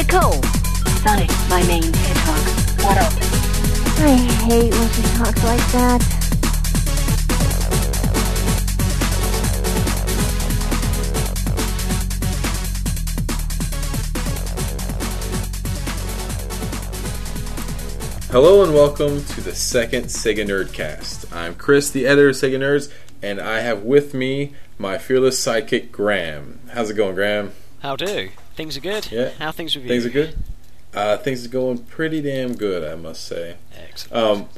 Nicole. Sonic, my main hedgehog. What up? I hate when she talks like that. Hello and welcome to the second Sega Nerdcast. I'm Chris, the editor of Sega Nerds, and I have with me my fearless sidekick Graham. How's it going, Graham? How do? Things are good? Yeah. How things with you? Things are good. Uh, things are going pretty damn good, I must say. Excellent. Um,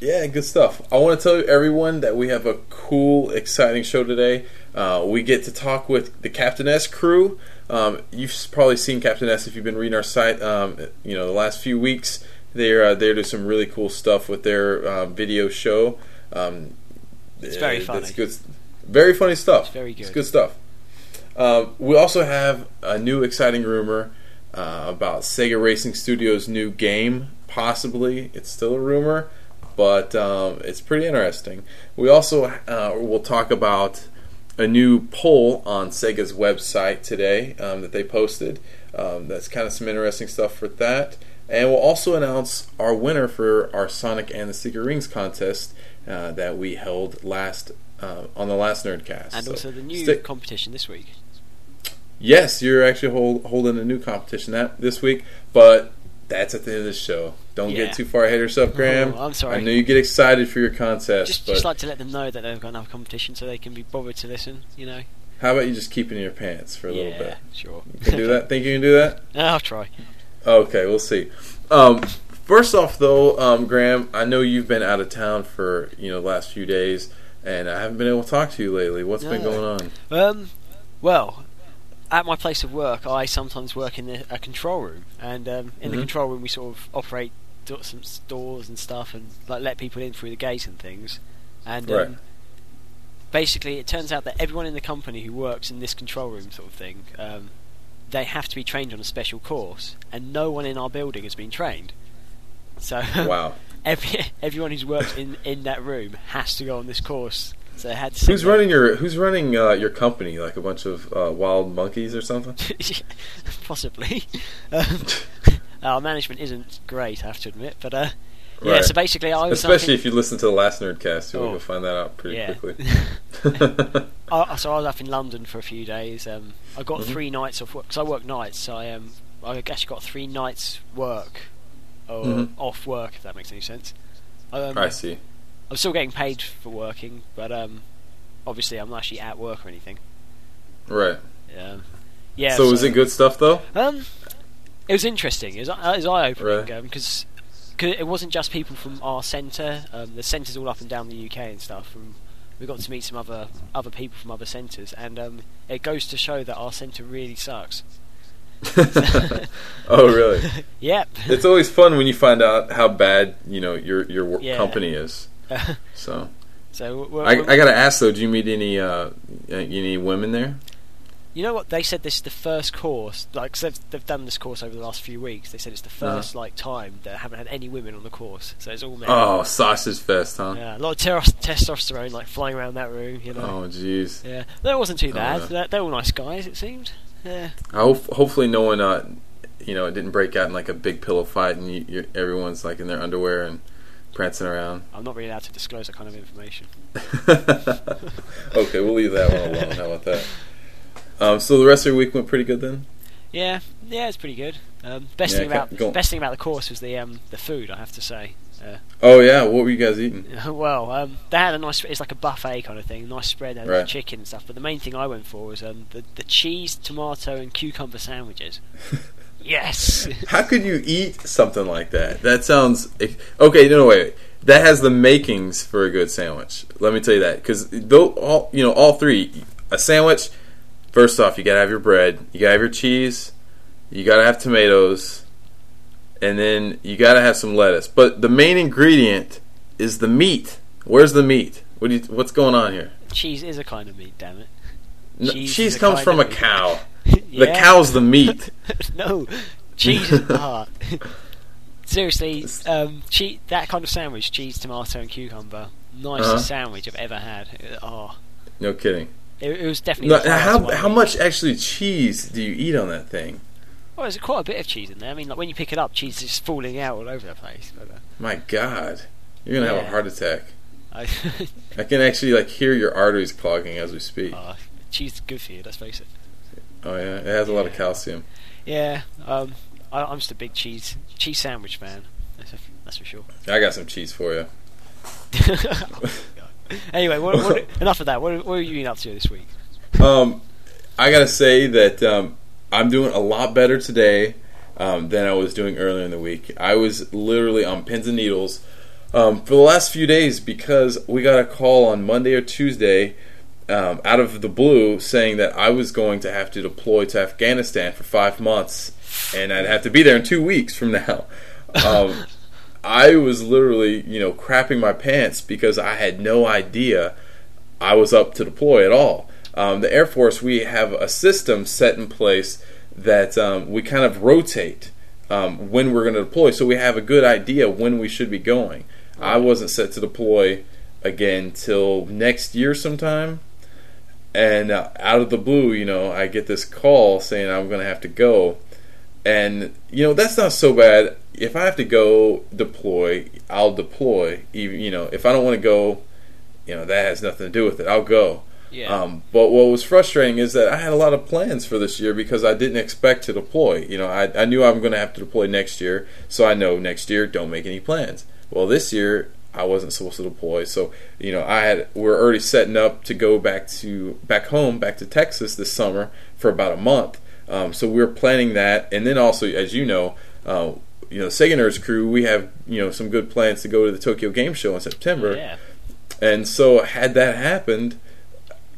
yeah, good stuff. I want to tell everyone that we have a cool, exciting show today. Uh, we get to talk with the Captain S crew. Um, you've probably seen Captain S if you've been reading our site. Um, you know, the last few weeks they're uh, they're doing some really cool stuff with their uh, video show. Um, It's very uh, funny. It's good, very funny stuff. It's very It's good. good stuff. Um, we also have a new exciting rumor uh, about Sega Racing Studios' new game. Possibly, it's still a rumor, but um, it's pretty interesting. We also uh, will talk about a new poll on Sega's website today um, that they posted. Um, that's kind of some interesting stuff for that. And we'll also announce our winner for our Sonic and the Secret Rings contest uh, that we held last uh, on the last Nerdcast. and So also the new competition this week. Yes, you're actually hold, holding a new competition that this week, but that's at the end of the show. Don't Yeah. get too far ahead of yourself, Graham. Oh, I'm sorry. I know you get excited for your contest, Just, but just like to let them know that they've got another competition so they can be bothered to listen, you know? how about you just keep it in your pants for a yeah, little bit? Yeah, sure. You can do that. Think you can do that? I'll try. Okay, we'll see. Um, first off, though, um, Graham, I know you've been out of town for you know the last few days, and I haven't been able to talk to you lately. What's been going on? Um, well, at my place of work, I sometimes work in the, a control room, and um, in the Mhm. control room, we sort of operate do- some stores and stuff, and like let people in through the gate and things. And um, Right. basically, it turns out that everyone in the company who works in this control room, sort of thing, um, they have to be trained on a special course, and no one in our building has been trained. So Wow, every everyone who's worked in, in that room has to go on this course. So they had who's running your Who's running uh, your company? Like a bunch of uh, wild monkeys or something? Possibly. Um, our management isn't great, I have to admit. But uh, yeah, Right. so basically, I was Especially if you listen to the last Nerdcast, you'll, Oh. find that out pretty Yeah. quickly. I, so I was up in London for a few days. Um, I got Mhm. three nights off work because I work nights. So I um, I actually got three nights work or Mhm. off work, if that makes any sense. Um, I see. I'm still getting paid for working, but um, obviously I'm not actually at work or anything. Right. Um, yeah. so, was it good stuff though? Um, it was interesting. It was, uh, was eye opening Right. because it wasn't just people from our centre. Um, the centres all up and down the UK and stuff. And we got to meet some other other people from other centres, and um, it goes to show that our centre really sucks. oh, really? Yep. It's always fun when you find out how bad you know your your Yeah. company is. So so we're, I, I gotta ask though, do you meet any uh, any women there? you know what they said? This is the first course. Like 'cause they've they've done this course over the last few weeks. They said it's the Uh-huh. 1st like time that haven't had any women on the course. So it's all men. Oh, sausage fest, huh? Yeah, a lot of ter- testosterone like flying around that room. You know. Oh, jeez. Yeah, that wasn't too Oh, bad. yeah. They're, all nice guys, it seemed. Yeah. I hope hopefully no one uh, you know it didn't break out in like a big pillow fight and you, you, everyone's like in their underwear and prancing around. I'm not really allowed to disclose that kind of information. okay, we'll leave that one alone. How about that? Um, so the rest of your week went pretty good then. Yeah, yeah, it's pretty good. Um, best Yeah, thing about go best thing about the course was the um, the food. I have to say. Uh, Oh yeah, what were you guys eating? well, um, they had a nice. It's like a buffet kind of thing. Nice spread. Had Right. chicken and stuff. But the main thing I went for was um, the the cheese, tomato, and cucumber sandwiches. yes. How could you eat something like that? That sounds okay. No, no, wait, wait. That has the makings for a good sandwich. Let me tell you that because though all you know, all three a sandwich. First off, you gotta have your bread. You gotta have your cheese. You gotta have tomatoes, and then you gotta have some lettuce. But the main ingredient is the meat. Where's the meat? What do you, What's going on here? cheese is a kind of meat. Damn it. No, Cheese cheese comes from a meat. cow. The cow's the meat. no, cheese is the heart. Seriously, um, che- that kind of sandwich, cheese, tomato, and cucumber, nicest Uh-huh. sandwich I've ever had. Uh, Oh, No kidding. it, it was definitely. No, how how much actually cheese do you eat on that thing? Well, there's quite a bit of cheese in there. I mean, like when you pick it up, cheese is just falling out all over the place. But, uh, My God, you're gonna have a heart attack. I, I can actually like hear your arteries clogging as we speak. uh, cheese is good for you. Let's face it. Oh yeah, it has a lot of calcium. Yeah, um, I, I'm just a big cheese cheese sandwich fan. That's, a, that's for sure. I got some cheese for you. anyway, what, what, enough of that. What, what have you been up to this week? Um, I gotta say that um, I'm doing a lot better today um, than I was doing earlier in the week. I was literally on pins and needles um, for the last few days because we got a call on Monday or Tuesday um, out of the blue saying that I was going to have to deploy to Afghanistan for five months and I'd have to be there in two weeks from now. Um, I was literally, you know, crapping my pants because I had no idea I was up to deploy at all. Um, the Air Force, we have a system set in place that um, we kind of rotate um, when we're going to deploy, so we have a good idea when we should be going. I wasn't set to deploy again till next year sometime, and uh, out of the blue, you know, I get this call saying I'm going to have to go, and you know that's not so bad. If I have to go deploy, I'll deploy. Even you know, if I don't want to go, you know that has nothing to do with it. I'll go. Yeah. Um, but what was frustrating is that I had a lot of plans for this year because I didn't expect to deploy. You know, I, I knew I'm going to have to deploy next year, so I know next year don't make any plans. Well, this year I wasn't supposed to deploy, so you know I had we're already setting up to go back to back home, back to Texas this summer for about a month. Um, so we were planning that, and then also, as you know, uh, you know, Sega Nerds crew, we have you know some good plans to go to the Tokyo Game Show in September. yeah. And so, had that happened,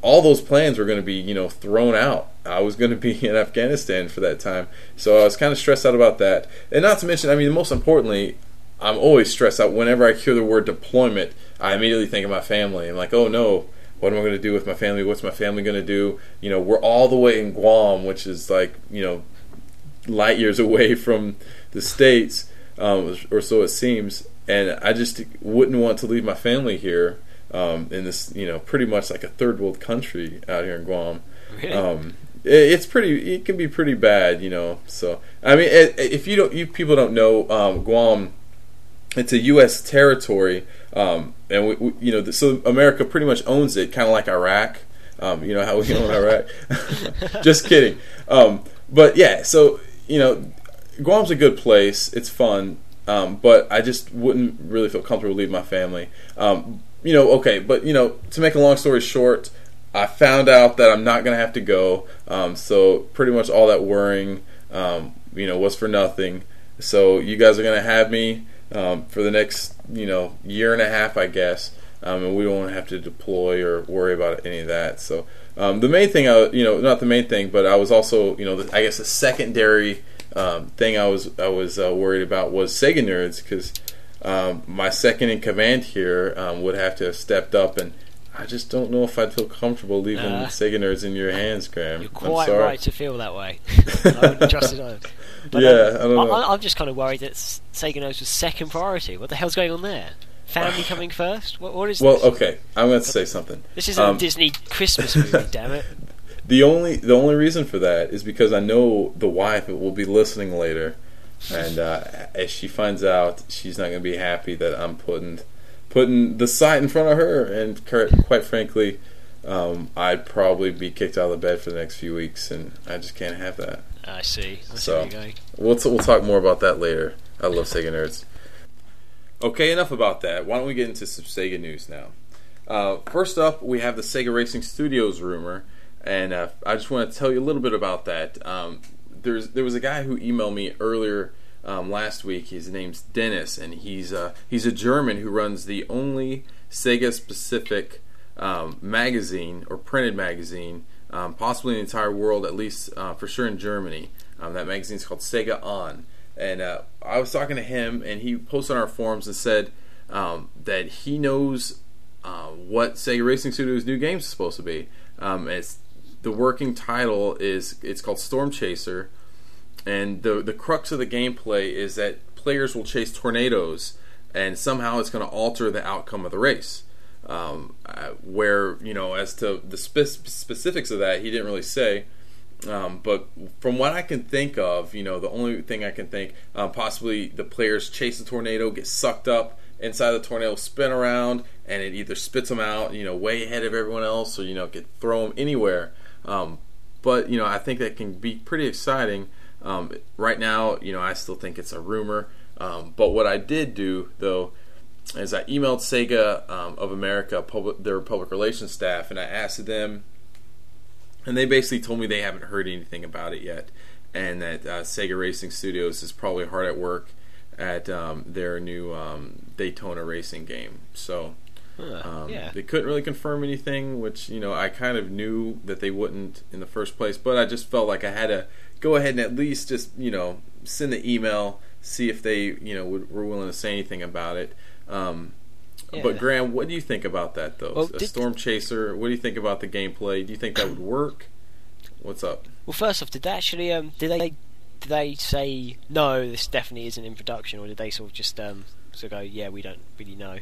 all those plans were going to be, you know, thrown out. I was going to be in Afghanistan for that time, so I was kind of stressed out about that. And not to mention, I mean, most importantly, I'm always stressed out whenever I hear the word deployment. I immediately think of my family. I'm like, oh no, what am I going to do with my family? What's my family going to do? You know, we're all the way in Guam, which is like, you know, light years away from the states, um, or so it seems. And I just wouldn't want to leave my family here um, in this, you know, pretty much like a third world country out here in Guam. Really? Um, it, it's pretty. It can be pretty bad, you know. So I mean, if you don't, you people don't know, um, Guam, it's a U.S. territory, um, and we, we, you know, so America pretty much owns it, kind of like Iraq. Um, you know how we own Iraq. Just kidding. Um, but yeah, so you know, Guam's a good place. It's fun, um, but I just wouldn't really feel comfortable leaving my family. Um, you know, okay, but you know, to make a long story short, I found out that I'm not going to have to go. Um, so pretty much all that worrying, you know, was for nothing. So you guys are going to have me um, for the next, you know, year and a half, I guess. Um, and we won't have to deploy or worry about any of that. So um, the main thing, I, you know, not the main thing, but I was also, you know, the, I guess the secondary um, thing I was I was uh, worried about was Sega nerds because um, my second in command here um, would have to have stepped up, and I just don't know if I'd feel comfortable leaving Nah. Sega nerds in your hands, Graham. You're I'm quite right to feel that way. I wouldn't trust it either. But, Yeah, um, I don't know. I, am just kind of worried that S- Sega Nerds was second priority. What the hell's going on there? Family coming first? What, what is Well, this? okay, I'm going to say something. This isn't um, a Disney Christmas movie, damn it. The only the only reason for that is because I know the wife will be listening later, and uh, as she finds out, she's not going to be happy that I'm putting putting the site in front of her. And quite frankly, um, I'd probably be kicked out of the bed for the next few weeks, and I just can't have that. I see. I So-. We'll t- we'll talk more about that later. I love Sega nerds. Okay, enough about that. Why don't we get into some Sega news now? Uh, first up, we have the Sega Racing Studios rumor, and uh, I just want to tell you a little bit about that. Um, there's there was a guy who emailed me earlier um, last week. His name's Dennis, and he's uh, he's a German who runs the only Sega specific um, magazine or printed magazine, um, possibly in the entire world, at least uh, for sure in Germany. Um, that magazine's called Sega On, and uh, I was talking to him, and he posted on our forums and said um, that he knows uh, what Sega Racing Studios' new game is supposed to be. Um, it's the working title is it's called Storm Chaser, and the the crux of the gameplay is that players will chase tornadoes, and somehow it's going to alter the outcome of the race. Um, uh, where you know, as to the spe- specifics of that, he didn't really say. Um, but from what I can think of, you know, the only thing I can think, um, possibly the players chase the tornado, get sucked up inside the tornado, spin around, and it either spits them out, you know, way ahead of everyone else, or you know, get throw them anywhere. Um, but you know, I think that can be pretty exciting. Um, right now, you know, I still think it's a rumor. Um, but what I did do though is I emailed Sega um, of America, public, their public relations staff, and I asked them, and they basically told me they haven't heard anything about it yet, and that uh, Sega Racing Studios is probably hard at work at um, their new um, Daytona racing game. So. Huh, Um, yeah. They couldn't really confirm anything, which you know I kind of knew that they wouldn't in the first place, but I just felt like I had to go ahead and at least just you know send the email, see if they you know would, were willing to say anything about it. Um, Yeah. But Graham, what do you think about that though? Well, a did- storm chaser. What do you think about the gameplay? Do you think that would work? What's up? Well, first off, did they actually um, did they did they say no? This definitely isn't in production, or did they sort of just um, sort of go, yeah, we don't really know?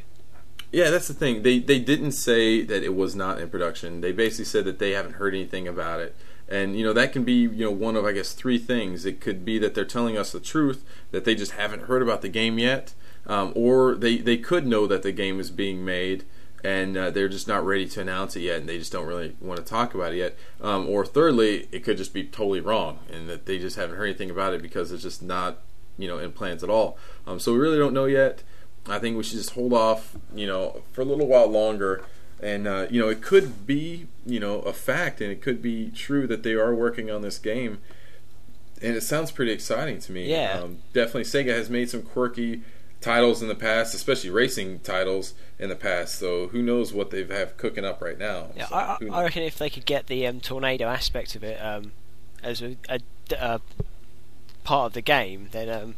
Yeah, that's the thing. They they didn't say that it was not in production. They basically said that they haven't heard anything about it. And you know that can be you know one of I guess three things. It could be that they're telling us the truth that they just haven't heard about the game yet, um, or they they could know that the game is being made and uh, they're just not ready to announce it yet, and they just don't really want to talk about it yet. Um, or thirdly, it could just be totally wrong, and that they just haven't heard anything about it because it's just not you know in plans at all. Um, so we really don't know yet. I think we should just hold off, you know, for a little while longer. And uh, you know, it could be, you know, a fact, and it could be true that they are working on this game. And it sounds pretty exciting to me. Yeah. Um, definitely, Sega has made some quirky titles in the past, especially racing titles in the past. So who knows what they have cooking up right now? Yeah, So, I, I. Reckon if they could get the um, tornado aspect of it um, as a, a, a part of the game, then um,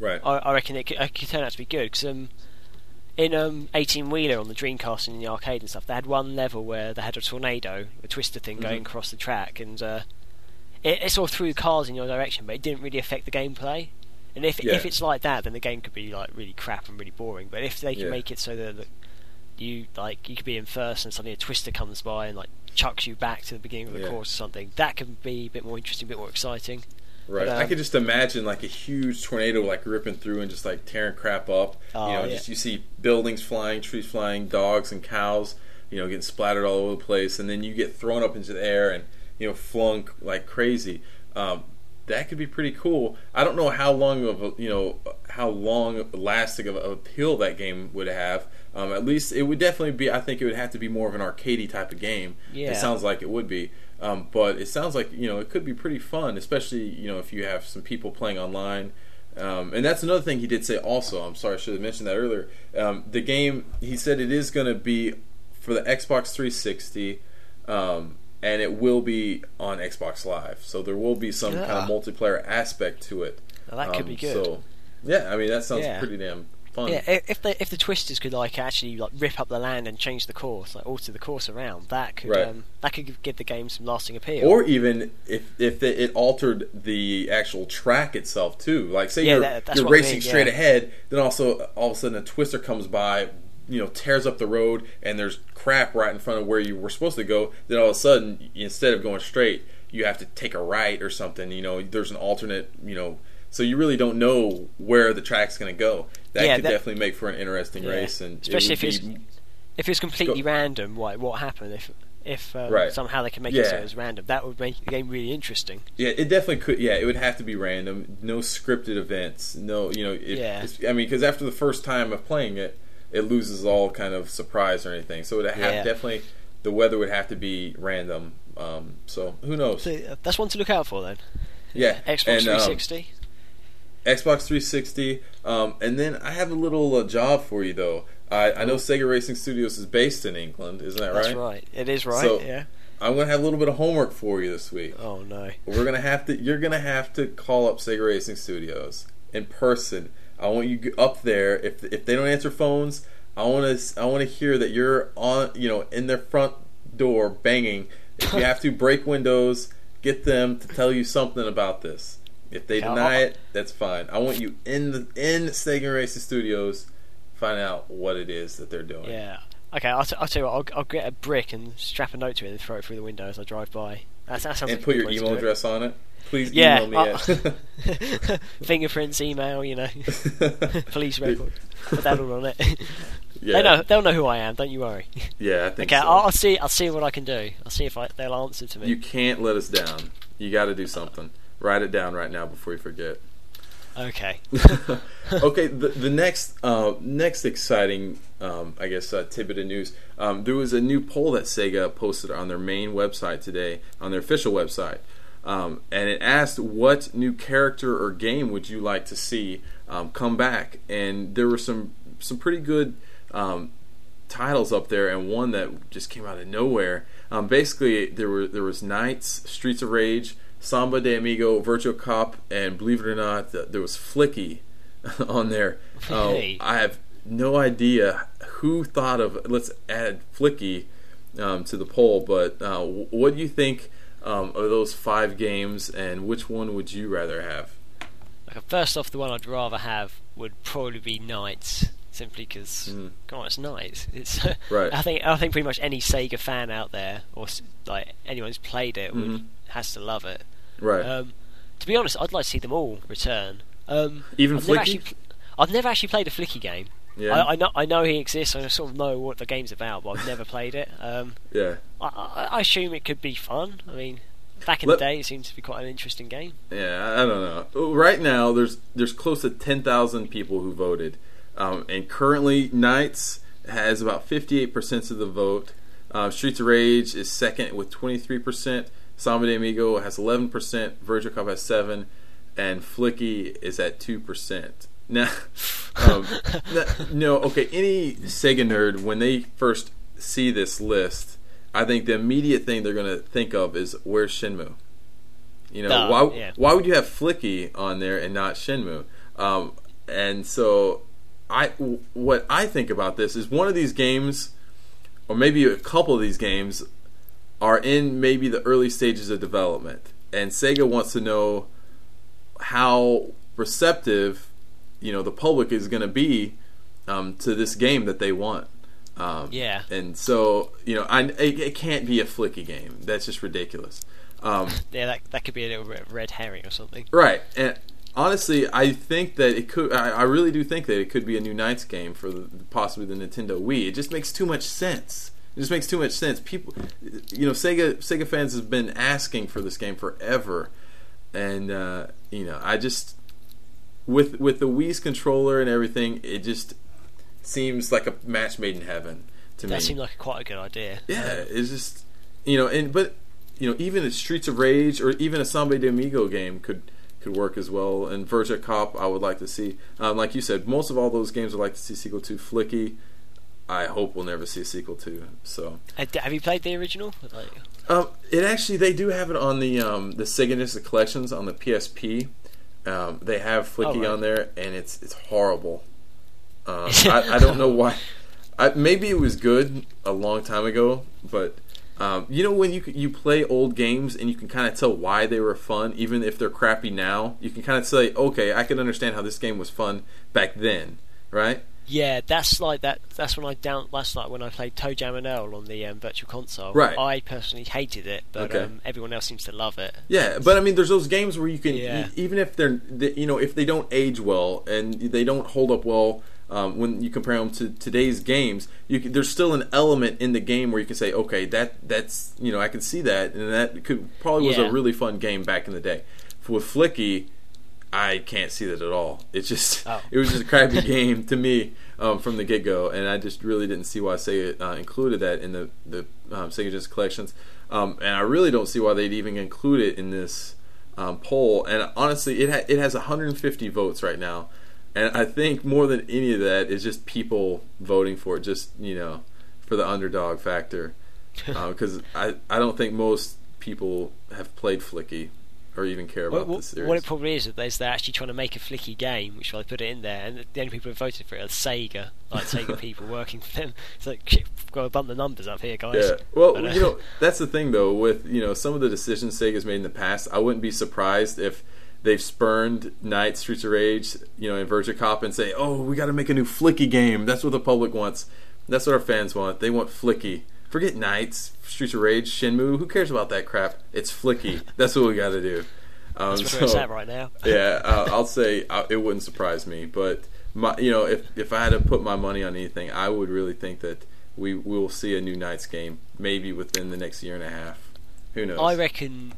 right. I, I reckon it could, it could turn out to be good. Because um, in um, 18 Wheeler on the Dreamcast and in the arcade and stuff, they had one level where they had a tornado, a twister thing going Mhm. across the track, and uh, it, it sort of threw cars in your direction, but it didn't really affect the gameplay. And if Yeah. if it's like that, then the game could be like really crap and really boring. But if they can Yeah. make it so that, that you like you could be in first and suddenly a twister comes by and like chucks you back to the beginning of the Yeah. course or something, that can be a bit more interesting, a bit more exciting. Right. But, I um, could just imagine like a huge tornado like ripping through and just like tearing crap up. Oh, you know, yeah. just you see buildings flying, trees flying, dogs and cows, you know, getting splattered all over the place, and then you get thrown up into the air and you know flung like crazy. Um, that could be pretty cool. I don't know how long of a you know how long lasting of a appeal that game would have. Um, at least it would definitely be. I think it would have to be more of an arcadey type of game. Yeah. It sounds like it would be. Um, but it sounds like you know it could be pretty fun, especially you know if you have some people playing online. Um, and that's another thing he did say. Also, I'm sorry, I should have mentioned that earlier. Um, the game he said it is going to be for the Xbox 360, um, and it will be on Xbox Live. So there will be some kind of multiplayer aspect to it. Now, that could Um, be good. So, yeah, I mean that sounds Yeah. pretty damn fun. Yeah, if the if the twisters could like actually like rip up the land and change the course, like alter the course around, that could Right. um, that could give the game some lasting appeal. Or even if if it it altered the actual track itself too. Like say Yeah, you're, that- you're what I racing mean, straight yeah. ahead, then also all of a sudden a twister comes by, you know, tears up the road, and there's crap right in front of where you were supposed to go. Then all of a sudden, instead of going straight, you have to take a right or something. You know, there's an alternate. You know. So you really don't know where the track's going to go. That Yeah, could that- definitely make for an interesting Yeah. race, and Especially if it's be- if it's completely Go- random, like what happened if if um, Right. somehow they can make it so Yeah. it was random, that would make the game really interesting. Yeah, it definitely could. Yeah, it would have to be random. No scripted events. No, you know. It, Yeah. I mean, because after the first time of playing it, it loses all kind of surprise or anything. So it would have Yeah. definitely the weather would have to be random. Um, so who knows? So uh, that's one to look out for then. Yeah, Xbox and, um, 360. Xbox 360. Um, and then I have a little uh, job for you though. I, I know Sega Racing Studios is based in England, isn't that right? That's right. It is right. So- yeah. I'm gonna have a little bit of homework for you this week. Oh no. We're gonna have to. You're gonna have to call up Sega Racing Studios in person. I want you up there. If if they don't answer phones, I want to. I want to hear that you're on. You know, in their front door banging. If you have to break windows, get them to tell you something about this. If they Yeah, deny it, that's fine. I want you in the in Sega Racing Studios, find out what it is that they're doing. Yeah. Okay, I'll, t- I'll tell you what. I'll, I'll get a brick and strap a note to it and throw it through the window as I drive by. That, that sounds and like put your email address on it. Please Yeah, email me uh, at. fingerprints, email, you know, police record. Put that all on it. yeah, They know, they'll know who I am. Don't you worry. yeah, I think Okay, so. I'll, I'll see. I'll see what I can do. I'll see if I, they'll answer to me. You can't let us down. You got to do something. Write it down right now before you forget. Okay. okay, the, the next uh, next exciting, um, I guess, uh, tidbit of news. Um, there was a new poll that Sega posted on their main website today, on their official website, um, and it asked what new character or game would you like to see um, come back. And there were some some pretty good um, titles up there, and one that just came out of nowhere. Um, basically, there were there was NiGHTS, Streets of Rage, Samba de Amigo, Virtual Cop, and believe it or not, th- there was Flicky on there. Uh? I have no idea who thought of let's add Flicky um, to the poll, but uh, what do you think um, of those five games, and which one would you rather have? Okay, first off, the one I'd rather have would probably be NiGHTS, simply because, Mm. come on, it's NiGHTS. It's Right. I think I think pretty much any Sega fan out there, or like anyone who's played it, would Mhm. has to love it. Right. Um, to be honest, I'd like to see them all return. Um, Even I've never Flicky? actually, I've never actually played a Flicky game. yeah. I, I know I know he exists. I sort of know what the game's about, but I've never played it. Um, yeah. I, I, I assume it could be fun. I mean, back in Let- the day, it seemed to be quite an interesting game. Yeah, I I don't know. Right now, there's there's close to ten thousand people who voted, um, and currently NiGHTS has about fifty eight percent of the vote. Uh, Streets of Rage is second with twenty three percent. Samba de Amigo has eleven percent. Virtual Cop has seven, and Flicky is at two percent. Now, um, n- no, okay. Any Sega nerd when they first see this list, I think the immediate thing they're going to think of is where's Shenmue. You know, why yeah. why would you have Flicky on there and not Shenmue? Um, and so, I w- what I think about this is one of these games, or maybe a couple of these games, are in maybe the early stages of development, and Sega wants to know how receptive, you know, the public is going to be um, to this game that they want. Um, Yeah. and so you know, I, it, it can't be a Flicky game. That's just ridiculous. Um, Yeah, that that could be a little bit of red herring or something. Right, and honestly, I think that it could. I, I really do think that it could be a new NiGHTS game for the, possibly the Nintendo Wii. It just makes too much sense. It just makes too much sense. People, you know, Sega Sega fans have been asking for this game forever, and uh, you know, I just with with the Wii's controller and everything, it just seems like a match made in heaven to me. That seemed like a quite a good idea. Yeah, it's just you know, and but you know, even a Streets of Rage or even a Samba de Amigo game could could work as well. And Virtua Cop, I would like to see. Um, like you said, most of all those games I'd like to see sequel to. Flicky, I hope we'll never see a sequel to. So, Have you played the original? Like, um, it actually they do have it on the um, the Sega Genesis collections on the PSP. Um, they have Flicky Oh, right. on there, and it's it's horrible. Um, I, I don't know why. I, maybe it was good a long time ago, but um, you know when you you play old games and you can kind of tell why they were fun, even if they're crappy now. You can kind of say, okay, I can understand how this game was fun back then, right? Yeah, that's like that. That's when I down. That's like when I played ToeJam and Earl on the um, Virtual Console. Right. I personally hated it, but Okay. um, everyone else seems to love it. Yeah, but I mean, there's those games where you can, Yeah. e- even if they're, they, you know, if they don't age well and they don't hold up well um, when you compare them to today's games, you can, there's still an element in the game where you can say, okay, that that's, you know, I can see that, and that could probably was Yeah. a really fun game back in the day. With Flicky, I can't see that at all. It's just, Oh. it was just a crappy game to me um, from the get go, and I just really didn't see why Sega uh, included that in the the um, Sega Genesis collections, um, and I really don't see why they'd even include it in this um, poll. And honestly, it ha- it has 150 votes right now, and I think more than any of that is just people voting for it, just you know, for the underdog factor, because I I don't think most people have played Flicky or even care about what, the series. what it probably is is they're actually trying to make a flicky game, which why they put it in there, and the only people who voted for it are Sega, like Sega people working for them. It's like, shit, we've got to bump the numbers up here, guys. Yeah. Well, But, uh, you know, that's the thing though with you know some of the decisions Sega's made in the past. I wouldn't be surprised if they've spurned Knight, Streets of Rage, you know, and Virtua Cop, and say, "Oh, we got to make a new Flicky game. That's what the public wants. That's what our fans want. They want Flicky." Forget NiGHTS, Streets of Rage, Shenmue. Who cares about that crap? It's flicky. That's what we got to do. Um, That's where so- it's at right now. yeah, uh, I'll say uh, it wouldn't surprise me, but my, you know, if if I had to put my money on anything, I would really think that we we will see a new NiGHTS game maybe within the next year and a half. Who knows? I reckon.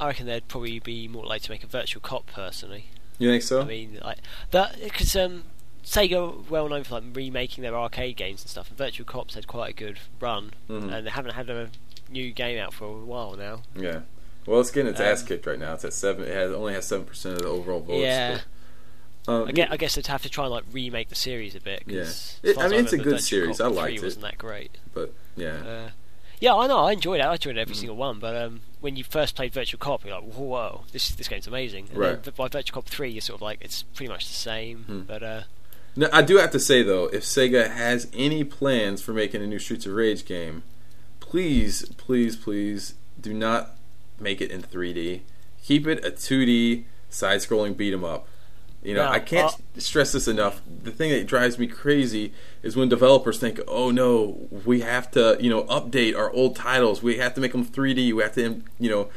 I reckon they'd probably be more likely to make a virtual cop. Personally, you think so? I mean, like that because um, Sega are well known for like remaking their arcade games and stuff. And Virtual Cops had quite a good run, Mhm. and they haven't had a new game out for a while now. yeah. Well, it's getting its ass Um, kicked right now. It's at seven. It has, only has seven percent of the overall votes. Yeah. but, um, I guess, I guess they'd have to try and like remake the series a bit. 'cause Yeah. It- I mean, it's a good Virtual series. Cop I 3 liked it. Wasn't that great? but yeah. Uh, yeah, I know. I enjoyed it. I enjoyed every Mm. single one. But um, when you first played Virtual Cop, you're like, whoa, this this game's amazing. And Right. then by Virtual Cop three, you're sort of like, it's pretty much the same. Hmm. But uh, Now, I do have to say though, if Sega has any plans for making a new Streets of Rage game, please, please, please do not make it in 3D. Keep it a 2D side-scrolling beat 'em up. You know, Now, I can't uh, stress this enough. The thing that drives me crazy is when developers think, "Oh no, we have to, you know, update our old titles. We have to make them 3D. We have to, you know,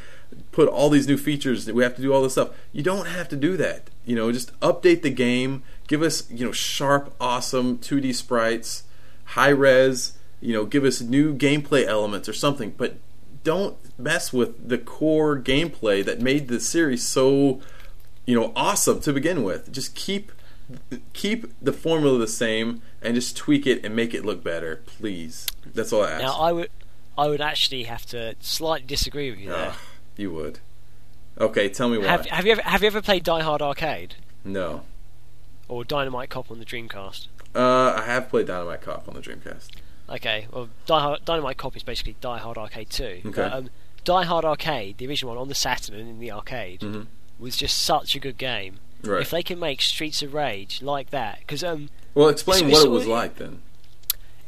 put all these new features. We have to do all this stuff." You don't have to do that. You know, just update the game. Give us, you know, sharp, awesome 2D sprites, high res. You know, give us new gameplay elements or something. But don't mess with the core gameplay that made the series so you know awesome to begin with just keep keep the formula the same and just tweak it and make it look better please that's all i ask now I would I would actually have to slightly disagree with you there. You would okay tell me why Have, have you ever have you ever played Die Hard Arcade no or Dynamite Cop on the Dreamcast? uh, i have played dynamite cop on the dreamcast Okay, well, Die Hard, Dynamite Cop is basically Die Hard Arcade 2. Okay. But, um, Die Hard Arcade, the original one on the Saturn and in the arcade, Mhm. was just such a good game. right If they can make Streets of Rage like that, because um, well explain it's- what it's it was like then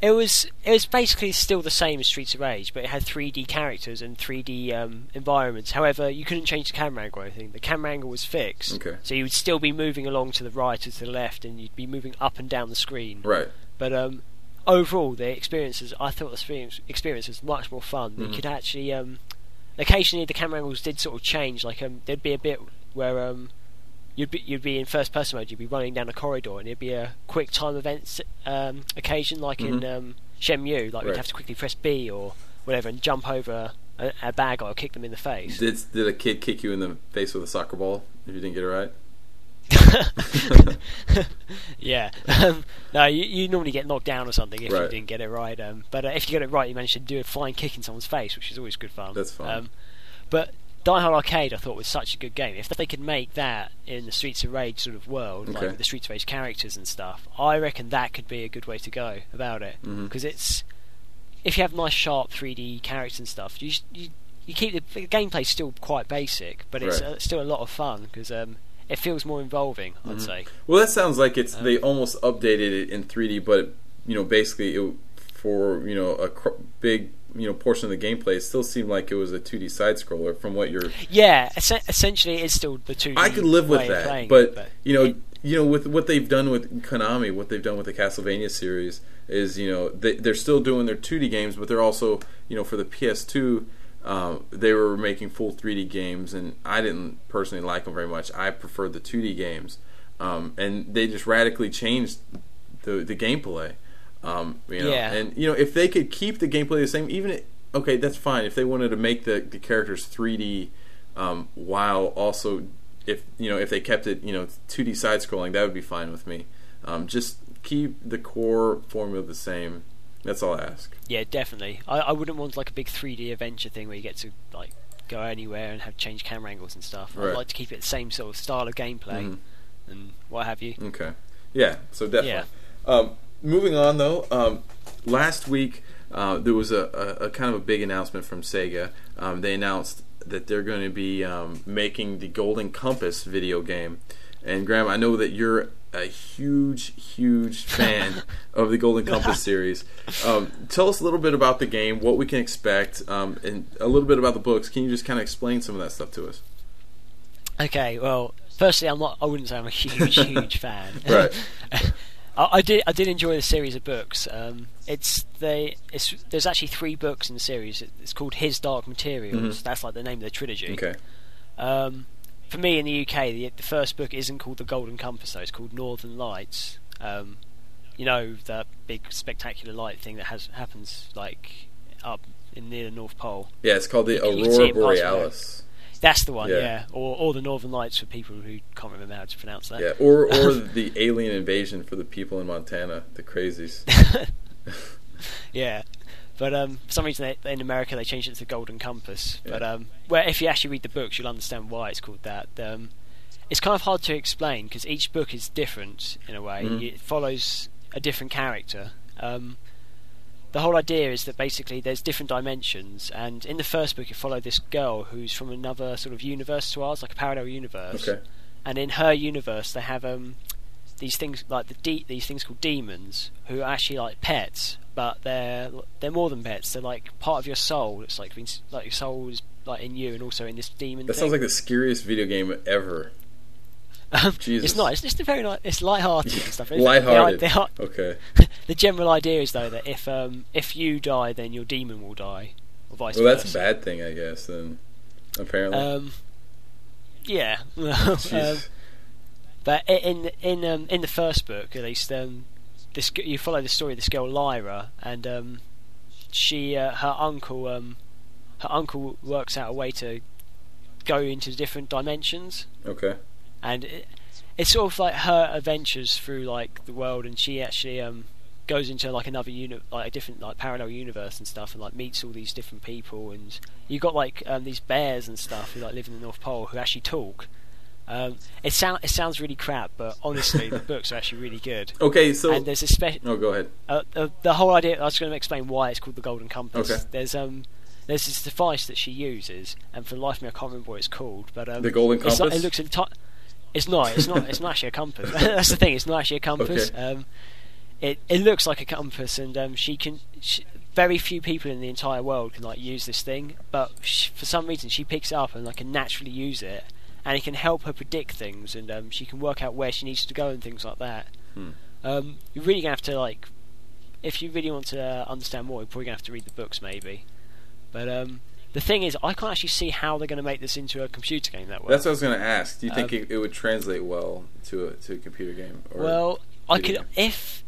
it was it was basically still the same as Streets of Rage, but it had 3D characters and 3D um, environments. However, you couldn't change the camera angle or anything. The camera angle was fixed, Okay. so you would still be moving along to the right or to the left, and you'd be moving up and down the screen. right But um, overall, the experiences, I thought the experience, was much more fun. Mhm. You could actually, um, occasionally the camera angles did sort of change. Like um, there'd be a bit where um, you'd be you'd be in first person mode. You'd be running down a corridor, and it'd be a quick time event um, occasion, like in Mhm. um, Shenmue. Like Right. you'd have to quickly press B or whatever and jump over a, a bad guy or kick them in the face. did, did a kid kick you in the face with a soccer ball if you didn't get it right yeah. Um, no, you, you normally get knocked down or something if you didn't get it right. Um, but uh, if you get it right, you manage to do a flying kick in someone's face, which is always good fun. That's fun. Um, but Die Hard Arcade, I thought was such a good game. If they could make that in the Streets of Rage sort of world, like Okay. with the Streets of Rage characters and stuff, I reckon that could be a good way to go about it. Because it's if you have nice, sharp 3D characters and stuff, you you, you keep the, the gameplay's still quite basic, but it's Right. uh, still a lot of fun because um, it feels more involving. I'd Mhm. say. Well, that sounds like it's Um, they almost updated it in 3D, but you know, basically it, for you know a cr- big you know portion of the gameplay, it still seemed like it was a 2D side scroller. From what you're, Yeah, es- essentially, it's still the two. I could live with that, playing but, it, you know, it- you know, with what they've done with Konami, what they've done with the Castlevania series is, you know, they, they're still doing their 2D games, but they're also, you know, for the PS2. Um, they were making full 3D games, and I didn't personally like them very much. I preferred the 2D games, um, and they just radically changed the the gameplay. Um, you know, Yeah. and you know if they could keep the gameplay the same, even it, okay, that's fine. If they wanted to make the, the characters 3D, um, while also if you know if they kept it you know 2D side scrolling, that would be fine with me. Um, just keep the core formula the same. That's all I ask. yeah, definitely. I, I wouldn't want like a big 3D adventure thing where you get to like go anywhere and have change camera angles and stuff. Right. I'd like to keep it the same sort of style of gameplay Mhm. and what have you. Okay. Yeah. So definitely. Yeah. Um, moving on though, um, last week uh, there was a, a, a kind of a big announcement from Sega. Um, they announced that they're going to be um, making the Golden Compass video game. And Graham, I know that you're a huge, huge fan of the Golden Compass series. Um, tell us a little bit about the game, what we can expect, um, and a little bit about the books. Can you just kind of explain some of that stuff to us? Okay, well, firstly, I'm not. I wouldn't say I'm a huge, huge fan. Right. I, I did I did enjoy the series of books. Um, it's they it's there's actually three books in the series. It's called His Dark Materials. That's like the name of the trilogy. Mm-hmm. Okay. Um, for me in the UK, the, the first book isn't called The Golden Compass, though. It's called Northern Lights. Um, you know that big spectacular light thing that has happens like up in near the North Pole. Yeah, it's called the You Aurora there. Borealis. That's the one, Yeah. yeah. Or or the Northern Lights for people who can't remember how to pronounce that. Yeah, or or the alien invasion for the people in Montana, the crazies. Yeah, but um, for some reason they, in America they changed it to the Golden Compass. But um, where if you actually read the books, you'll understand why it's called that. Um, it's kind of hard to explain because each book is different in a way. Mhm. It follows a different character. Um, the whole idea is that basically there's different dimensions, and in the first book you follow this girl who's from another sort of universe to ours, like a parallel universe. Okay. And in her universe, they have um, these things like the de- these things called daemons, who are actually like pets, but they're they're more than pets. They're like part of your soul. It's like being, like your soul is like in you, and also in this daemon. That thing. sounds like the scariest video game ever. Um. It's not. It's just a very nice. It's light-hearted and stuff. Lighthearted. they are- Okay. the general idea is though that if um, if you die, then your daemon will die, or vice Well, that's a bad thing, I guess. Then, apparently. Um, yeah. um, but in in um, in the first book, at least, um, this you follow the story of this girl Lyra, and um, she uh, her uncle um, her uncle works out a way to go into different dimensions, okay. And it, it's sort of like her adventures through like the world, and she actually um, goes into like another uni- like a different like parallel universe and stuff, and like meets all these different people, and you got like um, these bears and stuff who like live in the North Pole who actually talk. Um, it sound it sounds really crap, but honestly, the books are actually really good. Okay, so. and there's a special oh, go ahead. uh, uh, the whole idea. I was going to explain why it's called the Golden Compass. Okay. There's um, there's this device that she uses, and for the life of me, I can't remember what it's called. But um, The Golden it's like- Compass? it looks enti- It's not. It's not. It's not actually a compass. That's the thing. It's not actually a compass. Okay. Um, it it looks like a compass, and um, she can. She, very few people in the entire world can like use this thing, but sh for some reason she picks it up and like can naturally use it, and it can help her predict things, and um, she can work out where she needs to go and things like that. Hmm. Um, you're really gonna have to like, if you really want to uh, understand more, you're probably gonna have to read the books maybe. But um, the thing is, I can't actually see how they're gonna make this into a computer game that way. That's what I was going to ask. Do you think Um, it, it would translate well to a to a computer game? Or Well, I could game? if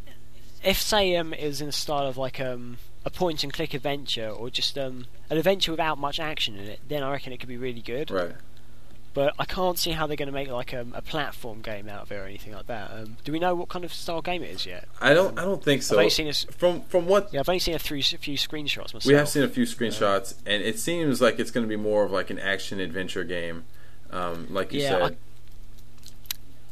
if say um it was in the style of like um a point and click adventure or just um an adventure without much action in it, then I reckon it could be really good. right. But I can't see how they're going to make like um, a platform game out of it or anything like that. Um, do we know what kind of style game it is yet? I don't. I don't think so. I've only seen a from from what Yeah, I've only seen a, through, a few screenshots myself. we have seen a few screenshots, and it seems like it's going to be more of like an action adventure game, um, like you Yeah, said. I-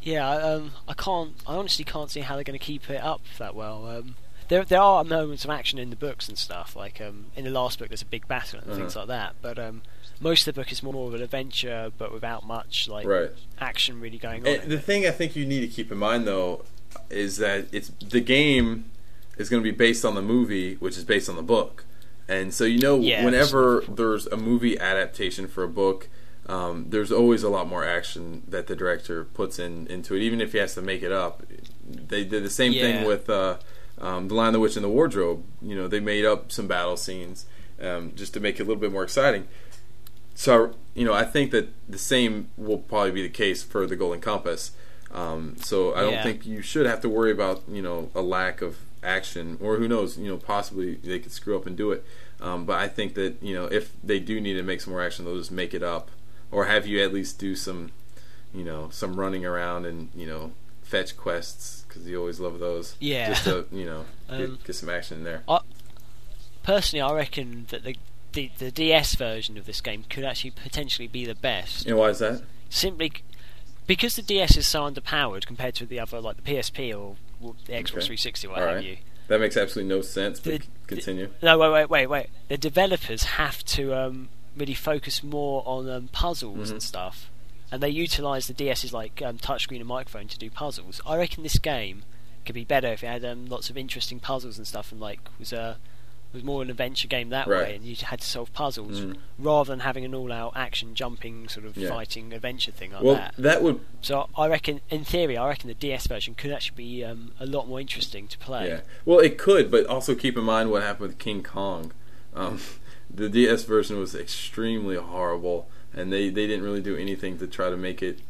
Yeah, I, um, I can't. I honestly can't see how they're going to keep it up that well. Um, there, there are moments of action in the books and stuff. Like um, in the last book, there's a big battle and things Uh-huh. like that. But um, most of the book is more of an adventure, but without much like Right. action really going on. And the thing I think you need to keep in mind though is that it's the game is going to be based on the movie, which is based on the book, and so you know Yeah, whenever there's a movie adaptation for a book. Um, there's always a lot more action that the director puts in into it, even if he has to make it up. They did the same Yeah. thing with uh, um, the Lion, the Witch, and the Wardrobe. You know, they made up some battle scenes um, just to make it a little bit more exciting. So you know, I think that the same will probably be the case for the Golden Compass. Um, so I don't Yeah. think you should have to worry about you know a lack of action, or who knows, you know, possibly they could screw up and do it. Um, but I think that you know if they do need to make some more action, they'll just make it up, or have you at least do some, you know, some running around and you know fetch quests because you always love those. Yeah. just to you know Um, get, get some action in there. Personally, I reckon that the, the the DS version of this game could actually potentially be the best. And why is that? simply because the DS is so underpowered compared to the other, like the PSP or the Xbox Okay. 360, what All have right. you. That makes absolutely no sense. But The- continue. No, wait, wait, wait, wait. The developers have to um, really focus more on um, puzzles Mhm. and stuff, and they utilise the DS's like um, touchscreen and microphone to do puzzles. I reckon this game could be better if it had um, lots of interesting puzzles and stuff, and like was uh, was more an adventure game that Right. way, and you had to solve puzzles Mhm. rather than having an all-out action, jumping, sort of Yeah. fighting adventure thing like well, that. that would So I reckon, in theory, I reckon the DS version could actually be um, a lot more interesting to play. Yeah. Well, it could, but also keep in mind what happened with King Kong. Um, the DS version was extremely horrible, and they, they didn't really do anything to try to make it.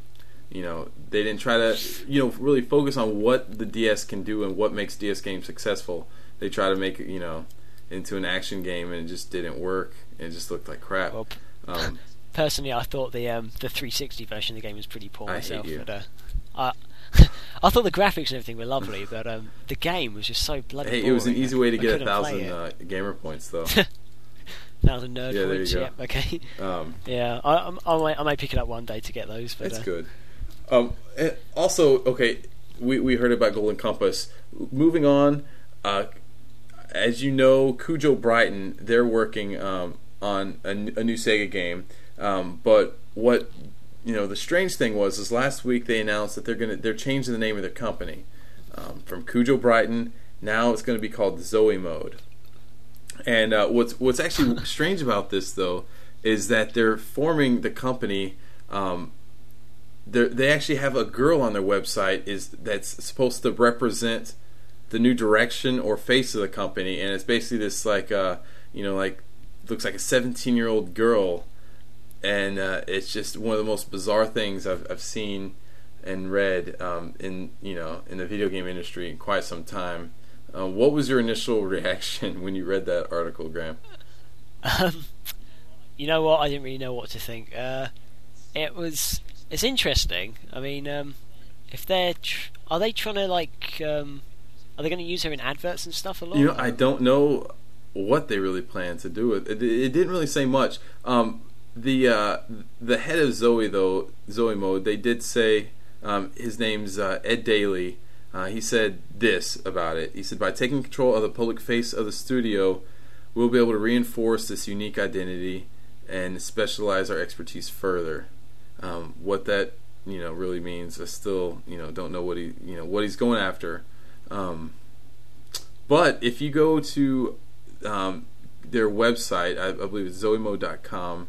You know, they didn't try to you know really focus on what the DS can do and what makes DS games successful. They try to make it you know into an action game, and it just didn't work. It just looked like crap. Well, Um, personally, I thought the um, the 360 version of the game was pretty poor I hate myself. you. But, uh, I I thought the graphics and everything were lovely, but um, the game was just so bloody. hey, it was an easy way to I get a thousand uh, gamer points, though. thousand nerd Yeah, there you points. go. Yep, okay. Um, yeah, I, I, might, I might pick it up one day to get those. But That's uh, good. Um, also, okay, we, we heard about Golden Compass. Moving on, uh, as you know, Kuju Brighton, they're working um, on a new Sega game. Um, but what you know, the strange thing was, is last week they announced that they're gonna they're changing the name of their company um, from Kuju Brighton. Now it's going to be called Zoe Mode. And uh, what's what's actually strange about this though is that they're forming the company. Um, they're- they actually have a girl on their website is that's supposed to represent the new direction or face of the company, and it's basically this like uh, you know like looks like a 17 year old girl, and uh, it's just one of the most bizarre things I've, I've seen and read um, in you know in the video game industry in quite some time. Uh, what was your initial reaction when you read that article, Graham? Um, you know what? I didn't really know what to think. Uh, it was. It's interesting. I mean, um, if they're tr- are they trying to like um, are they going to use her in adverts and stuff a lot? You know, I don't know what they really plan to do with it. It didn't really say much. Um, the uh, the head of Zoe though Zoe mode, they did say um, his name's uh, Ed Daly. Uh, he said this about it. He said, by taking control of the public face of the studio, we'll be able to reinforce this unique identity and specialize our expertise further. Um, what that you know really means, I still you know don't know what he you know what he's going after. Um, but if you go to um, their website, I, I believe it's zoemo.com,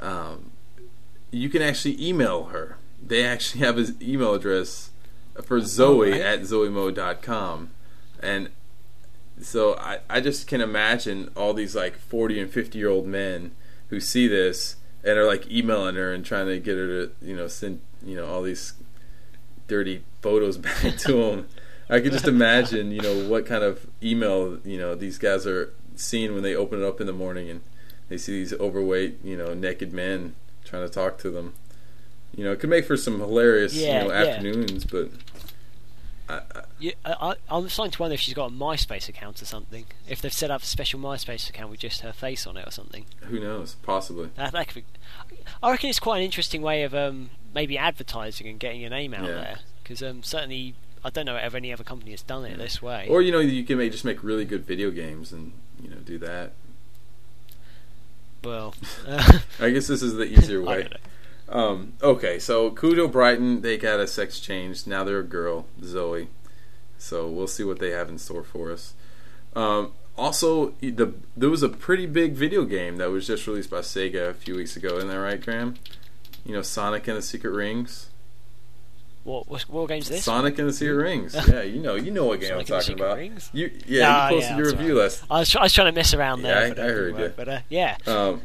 um, you can actually email her. They actually have his email address for Zoe right. at zoemo.com. And so I, I just can imagine all these like 40 and 50 year old men who see this and are like emailing her and trying to get her to, you know, send, you know, all these dirty photos back to them. I could just imagine, you know, what kind of email, you know, these guys are seeing when they open it up in the morning and they see these overweight, you know, naked men trying to talk to them. You know, it could make for some hilarious, Yeah, you know, yeah. afternoons, but I, I, I, I, I'm starting to wonder if she's got a MySpace account or something. If they've set up a special MySpace account with just her face on it or something. who knows? Possibly. That, that could be, I reckon it's quite an interesting way of um, maybe advertising and getting your name out Yeah. there. Because um, certainly, I don't know if any other company has done it this way. Or you know, you can make, just make really good video games and you know do that. well, uh, I guess this is the easier way. Um, okay, so Kuju Brighton, they got a sex change. Now they're a girl, Zoe. So we'll see what they have in store for us. Um, also, the there was a pretty big video game that was just released by Sega a few weeks ago. Isn't that right, Graham? You know, Sonic and the Secret Rings. What, what, what game's this? Sonic and the Secret Rings. Yeah, you know, you know what game Sonic I'm talking about. Rings? You, yeah, Nah, you posted yeah, your review right. last I was, try- I was trying to mess around there. Yeah, I- I heard work. you. But uh, yeah, Um,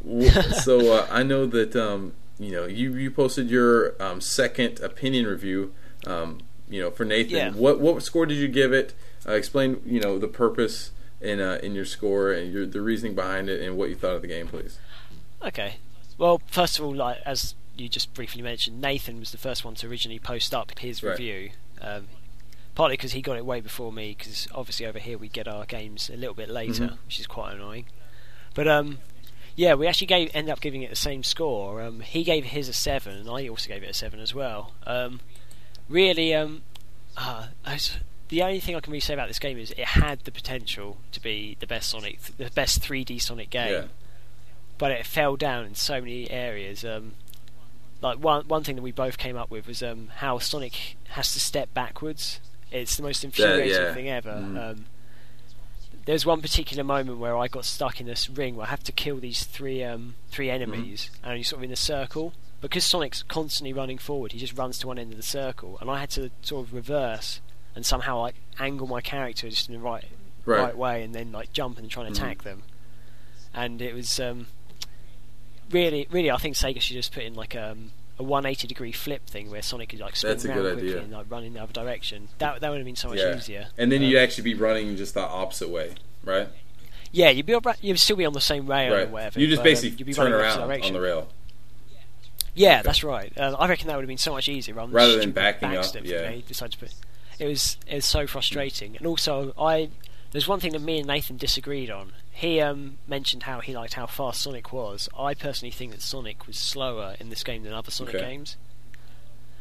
so uh, I know that um, you know you, you posted your um, second opinion review. Um, you know for Nathan, Yeah. what what score did you give it? Uh, explain you know the purpose in uh, in your score and your the reasoning behind it and what you thought of the game, please. Okay. Well, first of all, like as you just briefly mentioned, Nathan was the first one to originally post up his Right. review. Um, partly because he got it way before me, because obviously over here we get our games a little bit later, Mhm. which is quite annoying. But um, yeah, we actually gave ended up giving it the same score. Um, he gave his a seven, and I also gave it a seven as well. Um, really, um, uh, I s- the only thing I can really say about this game is it had the potential to be the best Sonic, the best 3D Sonic game Yeah. but it fell down in so many areas. Um, like one one thing that we both came up with was um, how Sonic has to step backwards. It's the most infuriating yeah. thing ever. Mhm. Um, there's one particular moment where I got stuck in this ring where I have to kill these three um, three enemies, and you're sort of in a circle. Because Sonic's constantly running forward, he just runs to one end of the circle, and I had to sort of reverse and somehow like angle my character just in the right Right. right, way, and then like jump and try and attack them. And it was um, really, really, I think Sega should just put in like um, a 180 degree flip thing where Sonic could like spin That's around quickly idea. and like run in the other direction. That that would have been so much yeah. easier. And then Um, you'd actually be running just the opposite way, right? Yeah, you'd be you'd still be on the same rail right. or whatever. You just um, basically you'd be turn running the around on the rail. Yeah, Okay. that's right. Uh, I reckon that would have been so much easier rather than, Rather than backing up, yeah. decided to put. It was it was so frustrating, and also I there's one thing that me and Nathan disagreed on. He um, mentioned how he liked how fast Sonic was. I personally think that Sonic was slower in this game than other Sonic Okay. games.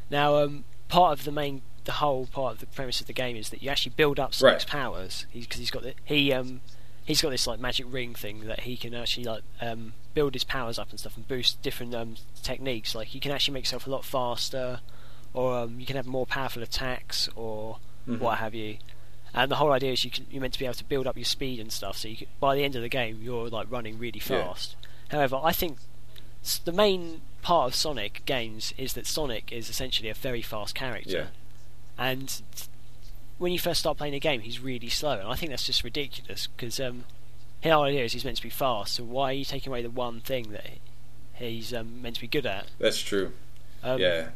Now, um, part of the main, the whole part of the premise of the game is that you actually build up Sonic's Right. powers because he's got the, he um he's got this like magic ring thing that he can actually like um build his powers up and stuff and boost different um techniques. Like you can actually make yourself a lot faster, or um, you can have more powerful attacks, or Mhm. what have you. And the whole idea is you can, you're meant to be able to build up your speed and stuff. So you can, by the end of the game, you're like running really Yeah. fast. However, I think the main part of Sonic games is that Sonic is essentially a very fast character, Yeah. and when you first start playing a game, he's really slow, and I think that's just ridiculous because um, the whole idea is he's meant to be fast. So why are you taking away the one thing that he's um, meant to be good at? That's true. Um, yeah.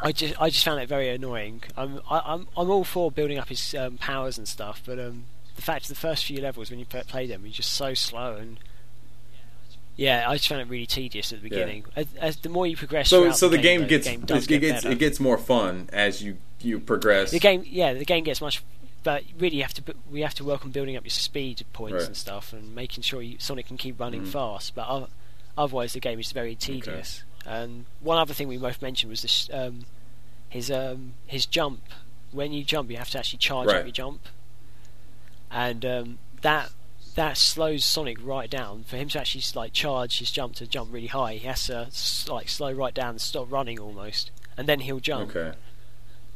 I just I just found it very annoying. I'm I, I'm I'm all for building up his um, powers and stuff, but um, the fact that the first few levels when you p- play them, you're just so slow and yeah, I just found it really tedious at the Yeah. beginning. As, as the more you progress, So so the game though, gets the game it get gets better. it gets more fun as you you progress. the game yeah the game gets much. But really, you have to we have to work on building up your speed points Right. and stuff, and making sure you, Sonic can keep running Mhm. fast. But otherwise, the game is very tedious. And one other thing we both mentioned was this um, his um, his jump. When you jump, you have to actually charge Right. up your jump, and um, that that slows Sonic right down. For him to actually like charge his jump to jump really high, he has to like slow right down and stop running almost, and then he'll jump. Okay.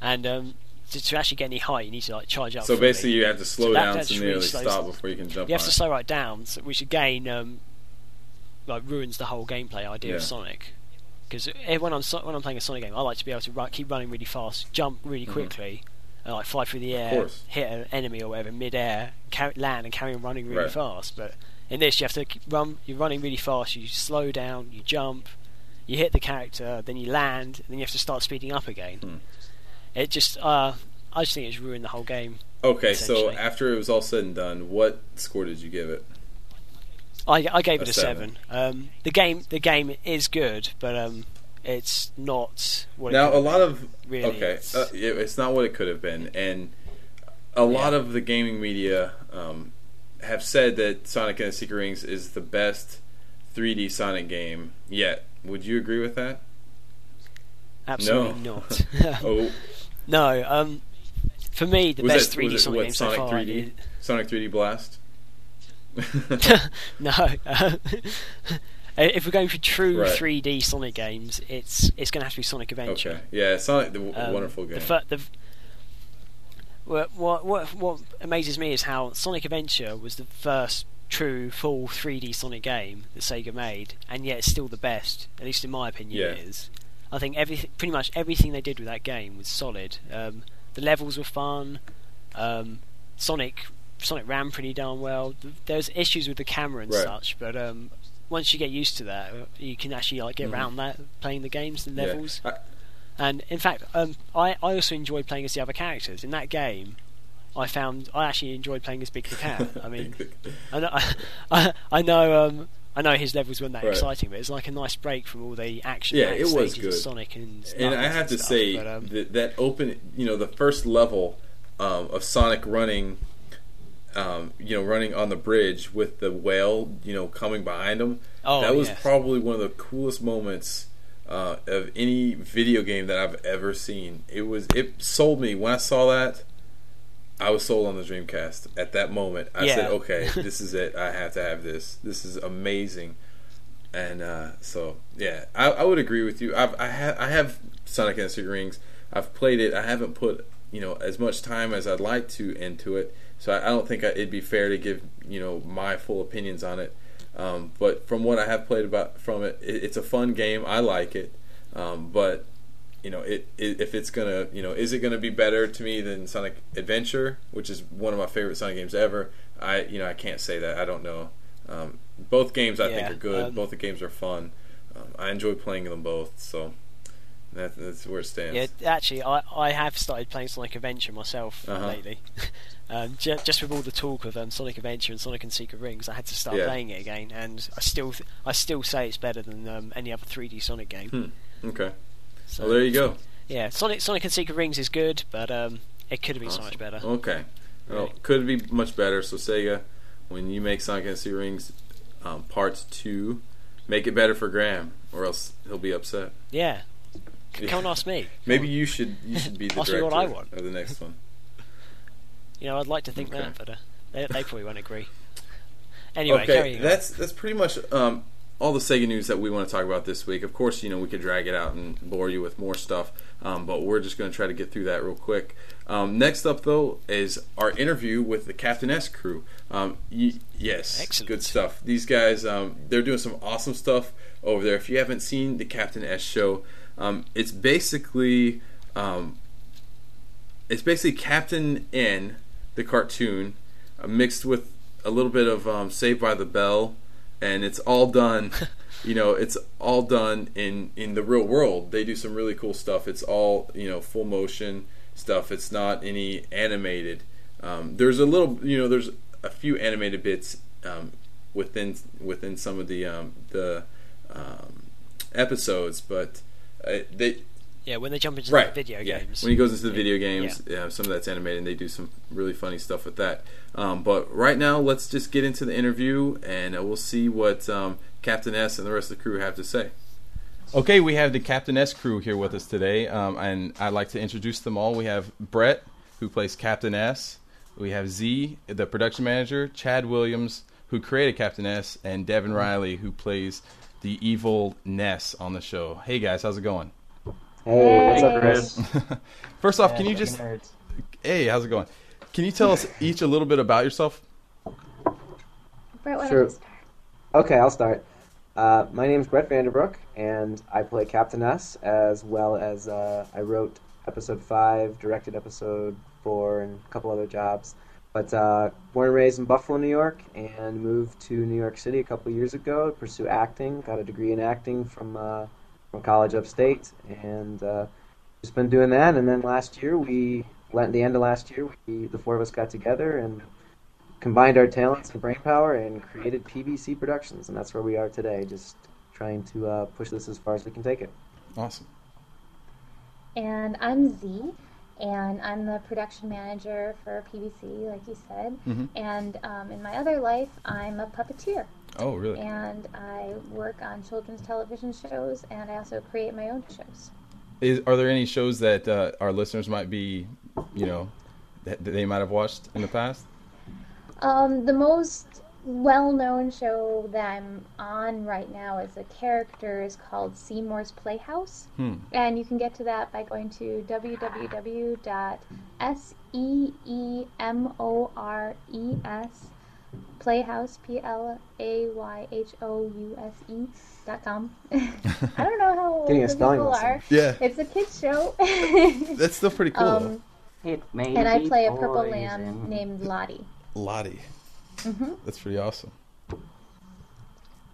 And um, to, to actually get any height, you need to like charge up. So basically, you have to slow that- down to nearly slows- stop before you can jump. you have to slow right down, which again um, like ruins the whole gameplay idea of Sonic. Because when I'm when I'm playing a Sonic game, I like to be able to ru- keep running really fast, jump really Mhm. quickly, and like fly through the air, hit an enemy or whatever mid-air, carry, land and carry on running really Right. fast. But in this, you have to run. You're running really fast. You slow down. You jump. You hit the character, then you land, and then you have to start speeding up again. Hmm. It just, uh, I just think it's ruined the whole game. Okay, so after it was all said and done, what score did you give it? I, I gave it A a seven. seven. Um, the game the game is good, but um, it's not what now it a could lot of really. okay, it's- uh, it, it's not what it could have been, and a lot Yeah. of the gaming media um, have said that Sonic and the Secret Rings is the best 3D Sonic game yet. Would you agree with that? absolutely no. not. Oh, no. Um, for me, the was best that, 3D was it, Sonic what, game Sonic so far. 3D? Sonic 3D Blast. no. um, if we're going for true Right. 3D Sonic games, it's it's going to have to be Sonic Adventure. okay, yeah, Sonic, the w- Um, wonderful game. The, the, what, what what what amazes me is how Sonic Adventure was the first true full 3D Sonic game that Sega made, and yet it's still the best. At least in my opinion, Yeah. it is. I think everything, pretty much everything they did with that game was solid. Um, the levels were fun. Um, Sonic Sonic ran pretty darn well. There's issues with the camera and Right. such, but um, once you get used to that, uh, you can actually like get Mhm. around that playing the games and Yeah. levels. I- And in fact, um, I, I also enjoyed playing as the other characters. In that game, I found I actually enjoyed playing as Big the Cat. I mean, I know, I, I know, um, I know his levels weren't that Right. exciting, but it's like a nice break from all the action. Yeah, it was good. Sonic and and I Knuckles have to stuff, say but, um, that that open, you know, the first level um, of Sonic running, um, you know, running on the bridge with the whale, you know, coming behind him. Oh, that was yes. probably one of the coolest moments uh, of any video game that I've ever seen. It was it sold me when I saw that. I was sold on the Dreamcast at that moment. I said, "Okay, this is it. I have to have this. This is amazing." And uh, so, yeah, I, I would agree with you. I've, I have I have Sonic and the Secret Rings. I've played it. I haven't put you know as much time as I'd like to into it. So I, I don't think I, it'd be fair to give you know my full opinions on it. Um, but from what I have played about from it, it it's a fun game. I like it, um, but you know, it, it, if it's gonna, you know, is it gonna be better to me than Sonic Adventure, which is one of my favorite Sonic games ever? I, you know, I can't say that. I don't know. Um, both games I think are good. um, both the games are fun. Um, I enjoy playing them both. So that, that's where it stands. Yeah, actually, I, I have started playing Sonic Adventure myself Uh-huh. lately. um, ju- just with all the talk of um, Sonic Adventure and Sonic and Secret Rings, I had to start Yeah. playing it again, and I still th- I still say it's better than um, any other 3D Sonic game. Hmm. Okay. So, Well, there you go. Yeah, Sonic Sonic and Secret Rings is good, but um, it could have been so much better. Okay. Well, Right. could be much better. So Sega, when you make Sonic and Secret Rings um, Part Two, make it better for Graham, or else he'll be upset. Yeah, Yeah. come and ask me. Maybe you should you should be the Ask me director what I want. of the next one. You know, I'd like to think Okay. that, but uh, they, they probably won't agree. Anyway, okay, carrying on. that's that's pretty much um, all the Sega news that we want to talk about this week. Of course, you know we could drag it out and bore you with more stuff, um, but we're just going to try to get through that real quick. Um, next up, though, is our interview with the Captain S crew. Um, y- yes, Excellent. good stuff. These guys, um, they're doing some awesome stuff over there. If you haven't seen the Captain S show, um, it's basically um, it's basically Captain N, the cartoon, uh, mixed with a little bit of um, Saved by the Bell, and it's all done. you know, it's all done in in the real world. They do some really cool stuff. It's all you know, full motion stuff. It's not any animated. Um, there's a little, you know, there's a few animated bits um, within within some of the um, the um, episodes, but uh, they yeah, when they jump into right the video yeah. games. when he goes into the video games yeah. some of that's animated and they do some really funny stuff with that um, but right now let's just get into the interview and uh, we'll see what um, captain s and the rest of the crew have to say okay we have the captain s crew here with us today um, and i'd like to introduce them all we have brett who plays captain s we have z the production manager chad williams who created captain s and devin riley who plays the evil ness on the show hey guys how's it going Hey, what's up, Chris? First off, Yeah, can you just nerds. hey, how's it going? Can you tell us each a little bit about yourself? Brett, why Sure. don't start? Okay, I'll start. Uh, my name's Brett Vanderbrook, and I play Captain S, as well as uh, I wrote episode 5, directed episode 4, and a couple other jobs. But uh, born and raised in Buffalo, New York, and moved to New York City a couple years ago to pursue acting. Got a degree in acting from uh, from college upstate, and uh, just been doing that. And then last year, we, at the end of last year, we the four of us got together and combined our talents and brain power and created PBC Productions, and that's where we are today. Just trying to uh, push this as far as we can take it. Awesome. And I'm Z, and I'm the production manager for PBC, like you said. Mhm. And um, in my other life, I'm a puppeteer, Oh, really? and I work on children's television shows, and I also create my own shows. Is, are there any shows that uh, our listeners might be, you know, that, that they might have watched in the past? Um, the most well-known show that I'm on right now as a character is called Seymour's Playhouse, Hmm. and you can get to that by going to www.seemores playhouse p l a y h o u s e dot com. I don't know how old Getting a the spelling people lesson. are. Yeah, It's a kids show. that's still pretty cool. um, It may and I play a purple lamb named Lottie. Lottie. Hmm That's pretty awesome.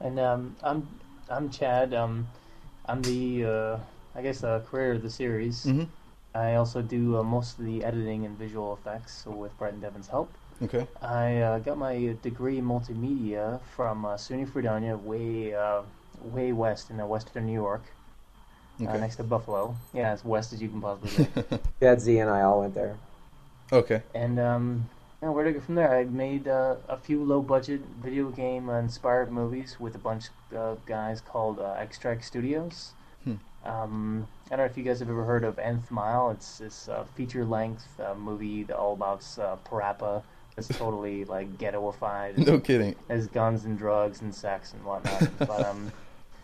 And um, I'm I'm Chad. Um, I'm the uh, I guess uh, creator of the series. Mhm. I also do uh, most of the editing and visual effects so with Brett and Devin's help. Okay. I uh, got my degree in multimedia from uh, SUNY Fredonia, way uh, way west in uh, western New York, uh, Okay. next to Buffalo. Yeah, as west as you can possibly get. Chad Z and I all went there. okay. And um, yeah, where to go from there? I made uh, a few low-budget video game inspired movies with a bunch of guys called uh, X Strike Studios. Hmm. Um, I don't know if you guys have ever heard of Nth Mile. It's this uh, feature-length uh, movie that all about uh, Parappa. It's totally like ghettoified. No kidding. There's guns and drugs and sex and whatnot. but um,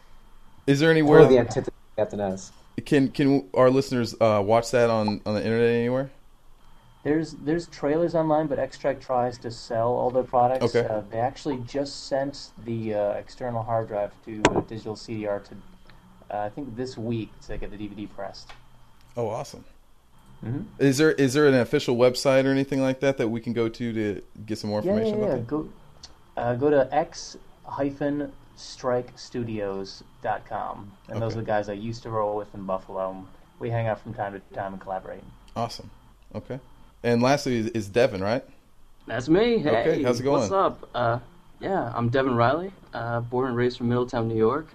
Is there We're anywhere the antithesis Captain S. can can our listeners uh, watch that on on the internet anywhere? There's there's trailers online, but X Strike tries to sell all their products. Okay. Uh, they actually just sent the uh, external hard drive to a digital CDR to, uh, I think this week to get the DVD pressed. Oh, awesome. Mhm. Is there is there an official website or anything like that that we can go to to get some more Yeah, information yeah, yeah. about Go, uh, go to x hyphen strike studios.com. And those are the guys I used to roll with in Buffalo. We hang out from time to time and collaborate. Awesome. Okay. And lastly is, is Devin, right? That's me. Hey, Okay, how's it going? What's up? Uh, yeah, I'm Devin Riley, uh, born and raised from Middletown, New York.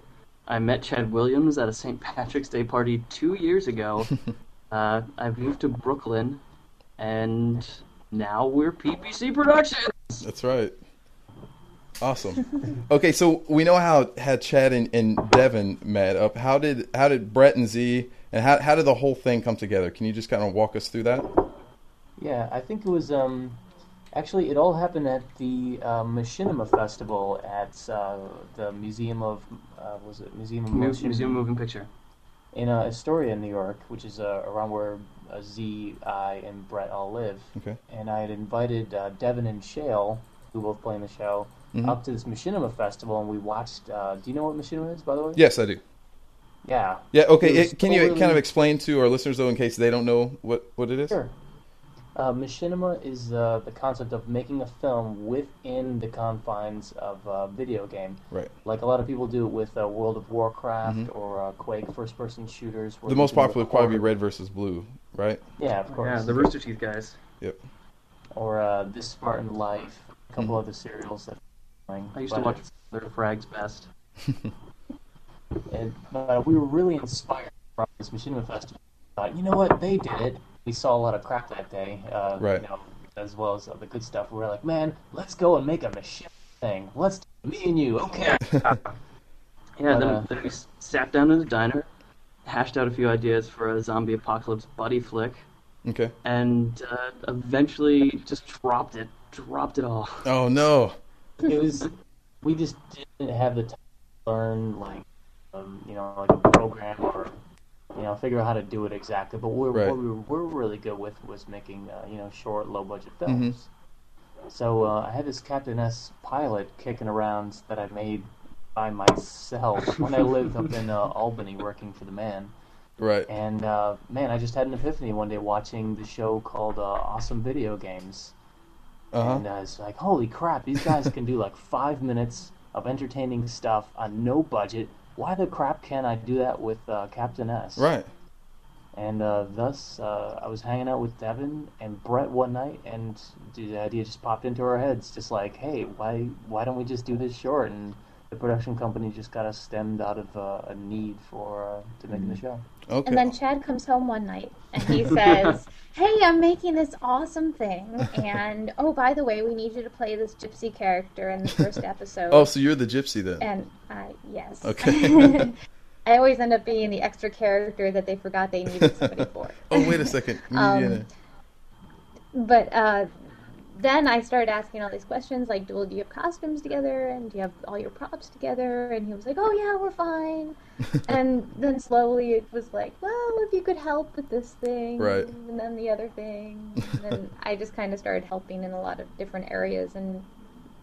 I met Chad Williams at a St. Patrick's Day party two years ago. uh, I've moved to Brooklyn, and now we're PBC Productions. That's right. Awesome. Okay, so we know how had Chad and, and Devin met up. How did how did Brett and Z and how how did the whole thing come together? Can you just kind of walk us through that? Yeah, I think it was um, actually it all happened at the uh, Machinima Festival at uh, the Museum of uh, was it Museum of Motion Museum Moving Picture. in uh, Astoria, New York, which is uh, around where uh, Z, I, and Brett all live. Okay. And I had invited uh, Devin and Shale, who both play in the show, Mhm. up to this Machinima Festival, and we watched. Uh, do you know what Machinima is, by the way? Yes, I do. Yeah. Yeah. Okay. It was it- can you kind of explain to our listeners though, in case they don't know what what it is? Sure. Uh, machinima is uh, the concept of making a film within the confines of a video game. Right. Like a lot of people do it with uh, World of Warcraft or uh, Quake first-person shooters. where Mm-hmm. The most popular would probably be Red versus Blue, right? Yeah, of course. Yeah, the Rooster Teeth guys. Yep. or uh, This Spartan Life, a couple Mhm. other serials that. I used to watch their Frags Best. And uh, we were really inspired from this Machinima Festival. Thought, you know what? They did it. We saw a lot of crap that day, uh, Right. You know, as well as the good stuff. We were like, man, let's go and make a Machinima thing. Let's do me and you. Okay. Yeah, But, then, uh, then we sat down in the diner, hashed out a few ideas for a zombie apocalypse buddy flick, Okay. and uh, eventually just dropped it. Dropped it all. Oh no. it was. We just didn't have the time to learn like, um, you know, like a program or. You know, figure out how to do it exactly. But we're, Right. what we were, really good with was making, uh, you know, short, low-budget Mm-hmm. films. So uh, I had this Captain S pilot kicking around that I made by myself when I lived up in uh, Albany working for the man. Right. And uh, man, I just had an epiphany one day watching the show called uh, Awesome Video Games. Uh huh. And uh, it's like, holy crap, these guys can do like five minutes of entertaining stuff on no budget. Why the crap can't I do that with uh, Captain S? Right. And uh, thus, uh, I was hanging out with Devin and Brett one night, and the idea just popped into our heads, just like, hey, why why don't we just do this short? And the production company just got us stemmed out of uh, a need for uh, to making the show. Okay. And then Chad comes home one night and he says, Hey, I'm making this awesome thing. And oh, by the way, we need you to play this gypsy character in the first episode. oh, so you're the gypsy then? And uh, yes. Okay. I always end up being the extra character that they forgot they needed somebody for. oh, wait a second. Um, to- But uh, then I started asking all these questions like, well, do you have costumes together? And do you have all your props together? And he was like, oh, yeah, we're fine. and then slowly it was like, well, if you could help with this thing. Right. And then the other thing. And then I just kind of started helping in a lot of different areas. And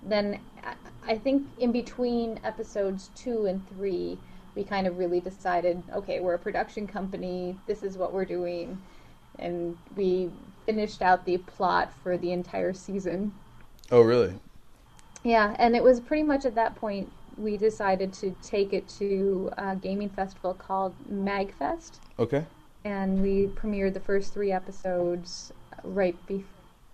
then I- I think in between episodes two and three, we kind of really decided, okay, we're a production company. This is what we're doing, and we finished out the plot for the entire season. oh, really? Yeah, and it was pretty much at that point we decided to take it to a gaming festival called Magfest, Okay. and we premiered the first three episodes right before,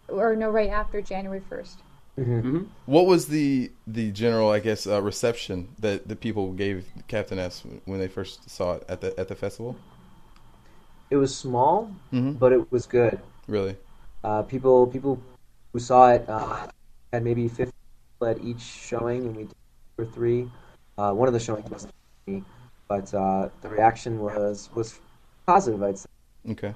or no, right after January first. hmm What was the the general, I guess, uh, reception that the people gave Captain S when they first saw it at the at the festival? It was small, Mm-hmm. but it was good. Really? Uh, people people who saw it uh, had maybe 50 people at each showing, and we did two or three. Uh, one of the showings wasn't me, but uh, the reaction was was positive. I'd say. Okay.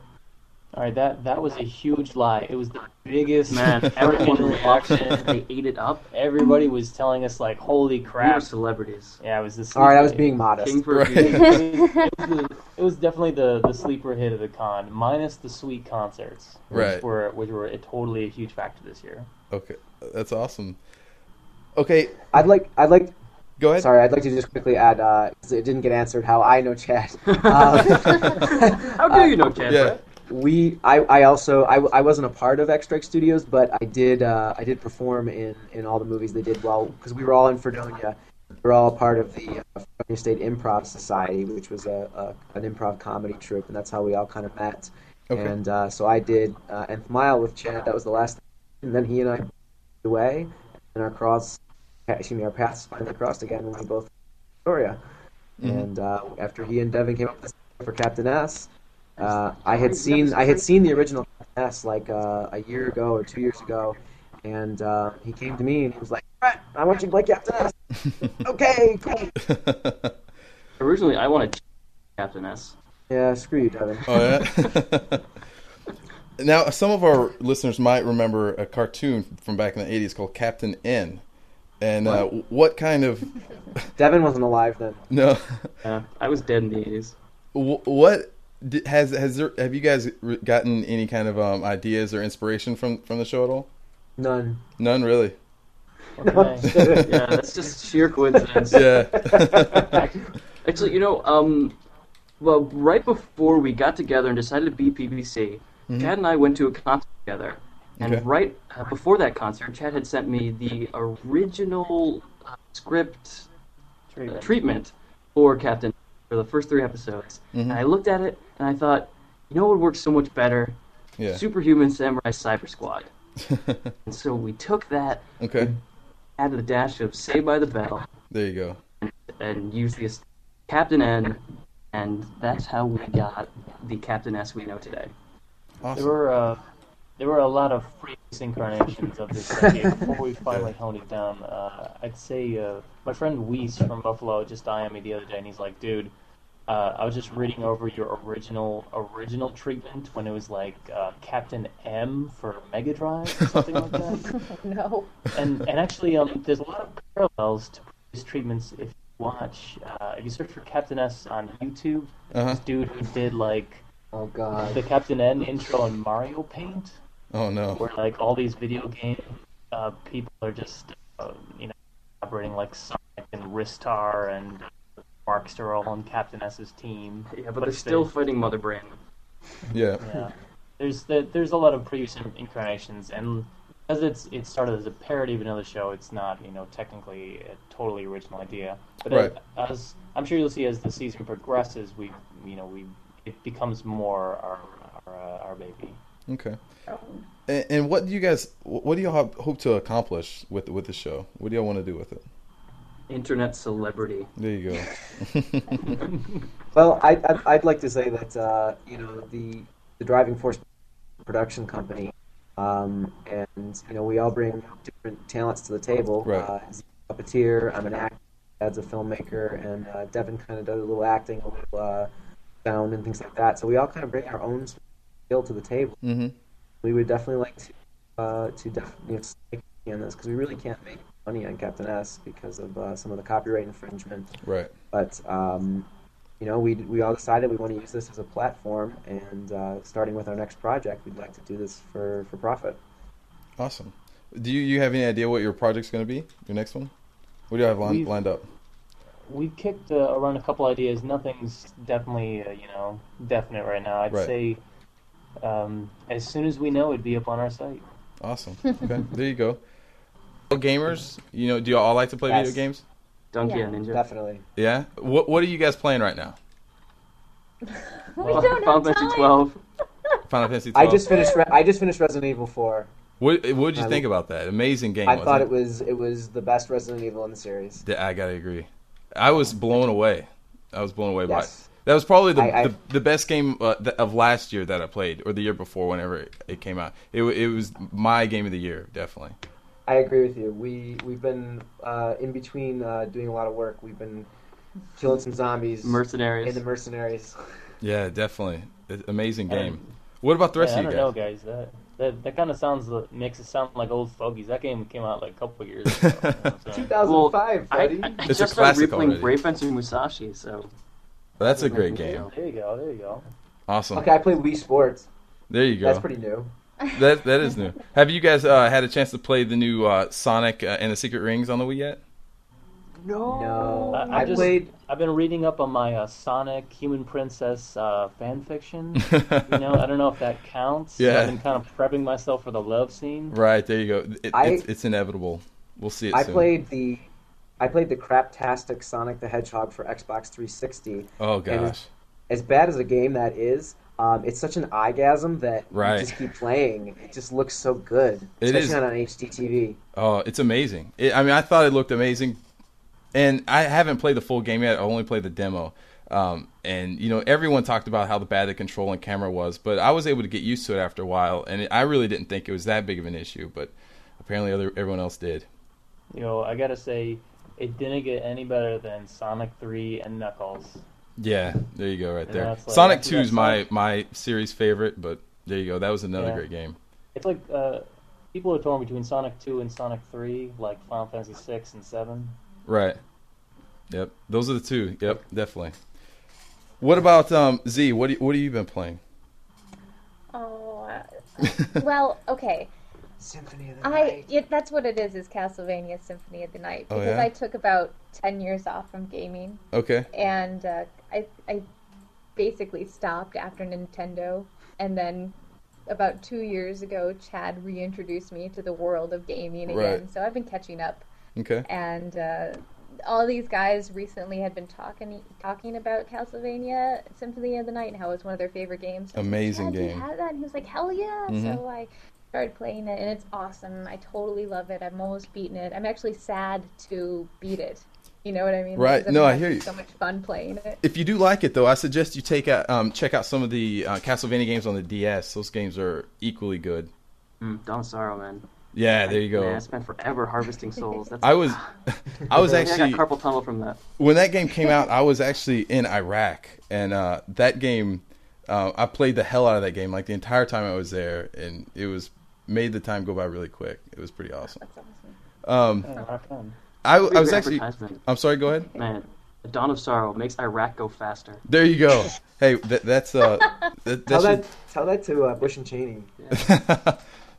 All right, that that was a huge lie. It was the biggest Man, everyone freaking watched it. reaction. They ate it up. Everybody was telling us like, "Holy We were crap!" celebrities. Yeah, it was the. All right, I was being modest. King for Right. it, was, it was the, it was definitely the, the sleeper hit of the con, minus the sweet concerts, which Right. were which were a, totally a huge factor this year. Okay, that's awesome. Okay, I'd like I'd like go ahead. sorry I'd like to just quickly add uh 'cause it didn't get answered how I know Chad. Um, How do you know, Chad? Yeah. We I, I also I, I wasn't a part of X Strike Studios, but I did uh, I did perform in, in all the movies they did well because we were all in Fredonia. We were all part of the uh, Fredonia State Improv Society, which was a, a an improv comedy troupe, and that's how we all kind of met. Okay. And uh, so I did uh, Nth Mile with Chad. That was the last, and then he and I moved away, and our cross, excuse me, our paths finally crossed again when we both Astoria. And uh, after he and Devin came up with this for Captain S, uh, I had seen I had seen the original S like uh, a year ago or two years ago, and uh, he came to me and he was like, "Brett, I want you to play Captain S." okay, cool. Originally, I wanted Captain S. Yeah, screw you, Devin. Oh yeah. now, some of our listeners might remember a cartoon from back in the '80s called Captain N. And uh, what kind of Devin wasn't alive then. no? Yeah, I was dead in the 80s. What di- has has there? Have you guys gotten any kind of um, ideas or inspiration from from the show at all? None. None, really. What Yeah, that's just sheer coincidence. Yeah. Actually, you know, um, well, right before we got together and decided to be PBC, Chad and I went to a concert together. And Okay. right uh, before that concert, Chad had sent me the original uh, script uh, Treatment. treatment for Captain for the first three episodes. And I looked at it and I thought, you know what would work so much better? yeah. Superhuman Samurai Cyber Squad. And so we took that, okay. added a dash of Saved by the Bell, There you go. and used the Captain N, and that's how we got the Captain S we know today. There were uh, there were a lot of previous incarnations of this idea before we finally honed it down. Uh, I'd say uh, my friend Weiss from Buffalo just IM'd me the other day, and he's like, "Dude, uh, I was just reading over your original original treatment when it was like uh, Captain M for Mega Drive or something like that." no. and and actually, um, there's a lot of parallels to previous treatments. If you watch, uh, if you search for Captain S on YouTube, Uh-huh. this dude who did like Oh God. the Captain N intro in Mario Paint, Oh no. where like all these video game uh, people are just uh, you know operating like Sonic and Ristar and Markster all on Captain S's team. Yeah, but, they're still fighting Mother Brain. Yeah. yeah. There's the, there's a lot of previous incarnations, and as it's it started as a parody of another show, it's not you know technically a totally original idea. But Right. as, as I'm sure you'll see as the season progresses, we you know we it becomes more our our, uh, our baby. Okay. And, and what do you guys? What do you all hope to accomplish with with the show? What do y'all want to do with it? Internet celebrity. There you go. Well, I, I'd, I'd like to say that uh, you know the the driving force production company, um, and you know we all bring different talents to the table. Right. Uh, he's a puppeteer. I'm an actor. Dad's a filmmaker, and uh, Devin kind of does a little acting, a little uh, sound, and things like that. So we all kind of bring our own skill to the table. hmm We would definitely like to uh, to def- you know, make money on this because we really can't make money on Captain S because of uh, some of the copyright infringement. Right. But um, you know, we we all decided we want to use this as a platform, and uh, starting with our next project, we'd like to do this for for profit. Awesome. Do you, you have any idea what your project's going to be? Your next one? What do you have line, We've- lined up? We've kicked uh, around a couple ideas. Nothing's definitely uh, you know definite right now. I'd Right. say um, as soon as we know, it'd be up on our site. Awesome. Okay. there you go. Well, gamers, you know, do you all like to play Yes. video games? Donkey Yeah. and Ninja. Definitely. Yeah. What What are you guys playing right now? We Well, don't Final Fantasy time. 12. Final Fantasy. I just finished. Re- I just finished Resident Evil Four. What What did you I- think about that? Amazing game. I wasn't thought it was it was the best Resident Evil in the series. Yeah, I gotta agree. I was blown away. I was blown away Yes. by. That was probably the I- I- the, the best game uh, of last year that I played, or the year before, whenever it, it came out. It it was my game of the year, definitely. I agree with you. We we've been uh, in between uh, doing a lot of work. We've been killing some zombies Mercenaries. in the mercenaries. Yeah, definitely. It's amazing game. What about the rest Yeah, I of don't you know, guys? guys. That that, that kind of sounds makes it sound like old fogies. That game came out like a couple of years ago. you know what I'm 2005, I. I, I It's a just started classic replaying already. Brave Fencer Musashi, so That's a great game. There you go. There you go. Awesome. okay, I play Wii Sports. There you go. That's pretty new. That that is new. Have you guys uh, had a chance to play the new uh, Sonic uh, and the Secret Rings on the Wii yet? No, I- I I, just- played. I've been reading up on my uh, Sonic Human Princess uh, fan fiction. you know, I don't know if that counts. Yeah. I've been kind of prepping myself for the love scene. Right there you go. It, I- it's, it's inevitable. We'll see it I soon. played the. I played the craptastic Sonic the Hedgehog for Xbox 360. Oh and gosh. As bad as a game that is, um, it's such an eyegasm that Right. you just keep playing. It just looks so good, It especially is. on an HD TV. Oh, it's amazing. It, I mean, I thought it looked amazing, and I haven't played the full game yet. I only played the demo. Um, and you know, everyone talked about how the bad the control and camera was, but I was able to get used to it after a while, and it, I really didn't think it was that big of an issue. But apparently, other everyone else did. You know, I gotta say, it didn't get any better than Sonic 3 and Knuckles. Yeah, there you go, right Yeah, there. like- Sonic Two is my my series favorite, but there you go. That was another Yeah. great game. It's like uh, people are torn between Sonic 2 and Sonic 3, like Final Fantasy 6 and 7. Right. Yep. Those are the two. Yep. Definitely. What about um, Z? What do what have you been playing? Oh, uh, well, okay. Symphony of the I Night. it, that's what it is. Is Castlevania Symphony of the Night Oh, because yeah? I took about ten years off from gaming, Okay. and uh, I I basically stopped after Nintendo, and then about two years ago, Chad reintroduced me to the world of gaming again. Right. So I've been catching up, Okay. and uh, all these guys recently had been talking talking about Castlevania Symphony of the Night and how it was one of their favorite games. Like, Amazing "Chad, do you game." have that? And he was like, "Hell yeah!" Mhm. So I started playing it, and it's awesome. I totally love it. I'm almost beaten it. I'm actually sad to beat it. You know what I mean? Right. Because I've No, I hear you. So much fun playing it. If you do like it, though, I suggest you take out, um, check out some of the uh, Castlevania games on the DS. Those games are equally good. mm, Dawn of Sorrow, man. Yeah, there you go. Man, I spent forever harvesting souls. That's, I was, I was I actually got carpal tunnel from that. when that game came out, I was actually in Iraq, and uh, that game, uh, I played the hell out of that game like the entire time I was there, and it was made the time go by really quick. It was pretty awesome. That's awesome. Um, Yeah, rock on. I, I was actually. I'm sorry. Go ahead. Man, the Dawn of Sorrow makes Iraq go faster. There you go. Hey, that, that's uh, that, Tell that that, tell that to uh, Bush and Cheney. should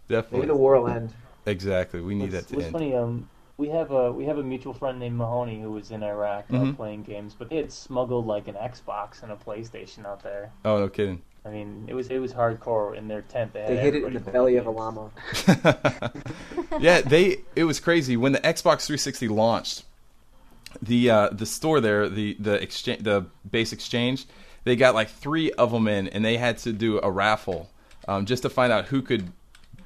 Maybe the war will end. exactly. We need What's, that to what's end. funny, um, we have a we have a mutual friend named Mahoney who was in Iraq uh, Mhm. playing games, but they had smuggled like an Xbox and a PlayStation out there. Oh no, kidding. I mean, it was it was hardcore in their tent. They, had They hid it in the playing belly of a llama. yeah, they. It was crazy when the Xbox 360 launched. The uh, the store there, the the exchange, the base exchange, they got like three of them in, and they had to do a raffle um, just to find out who could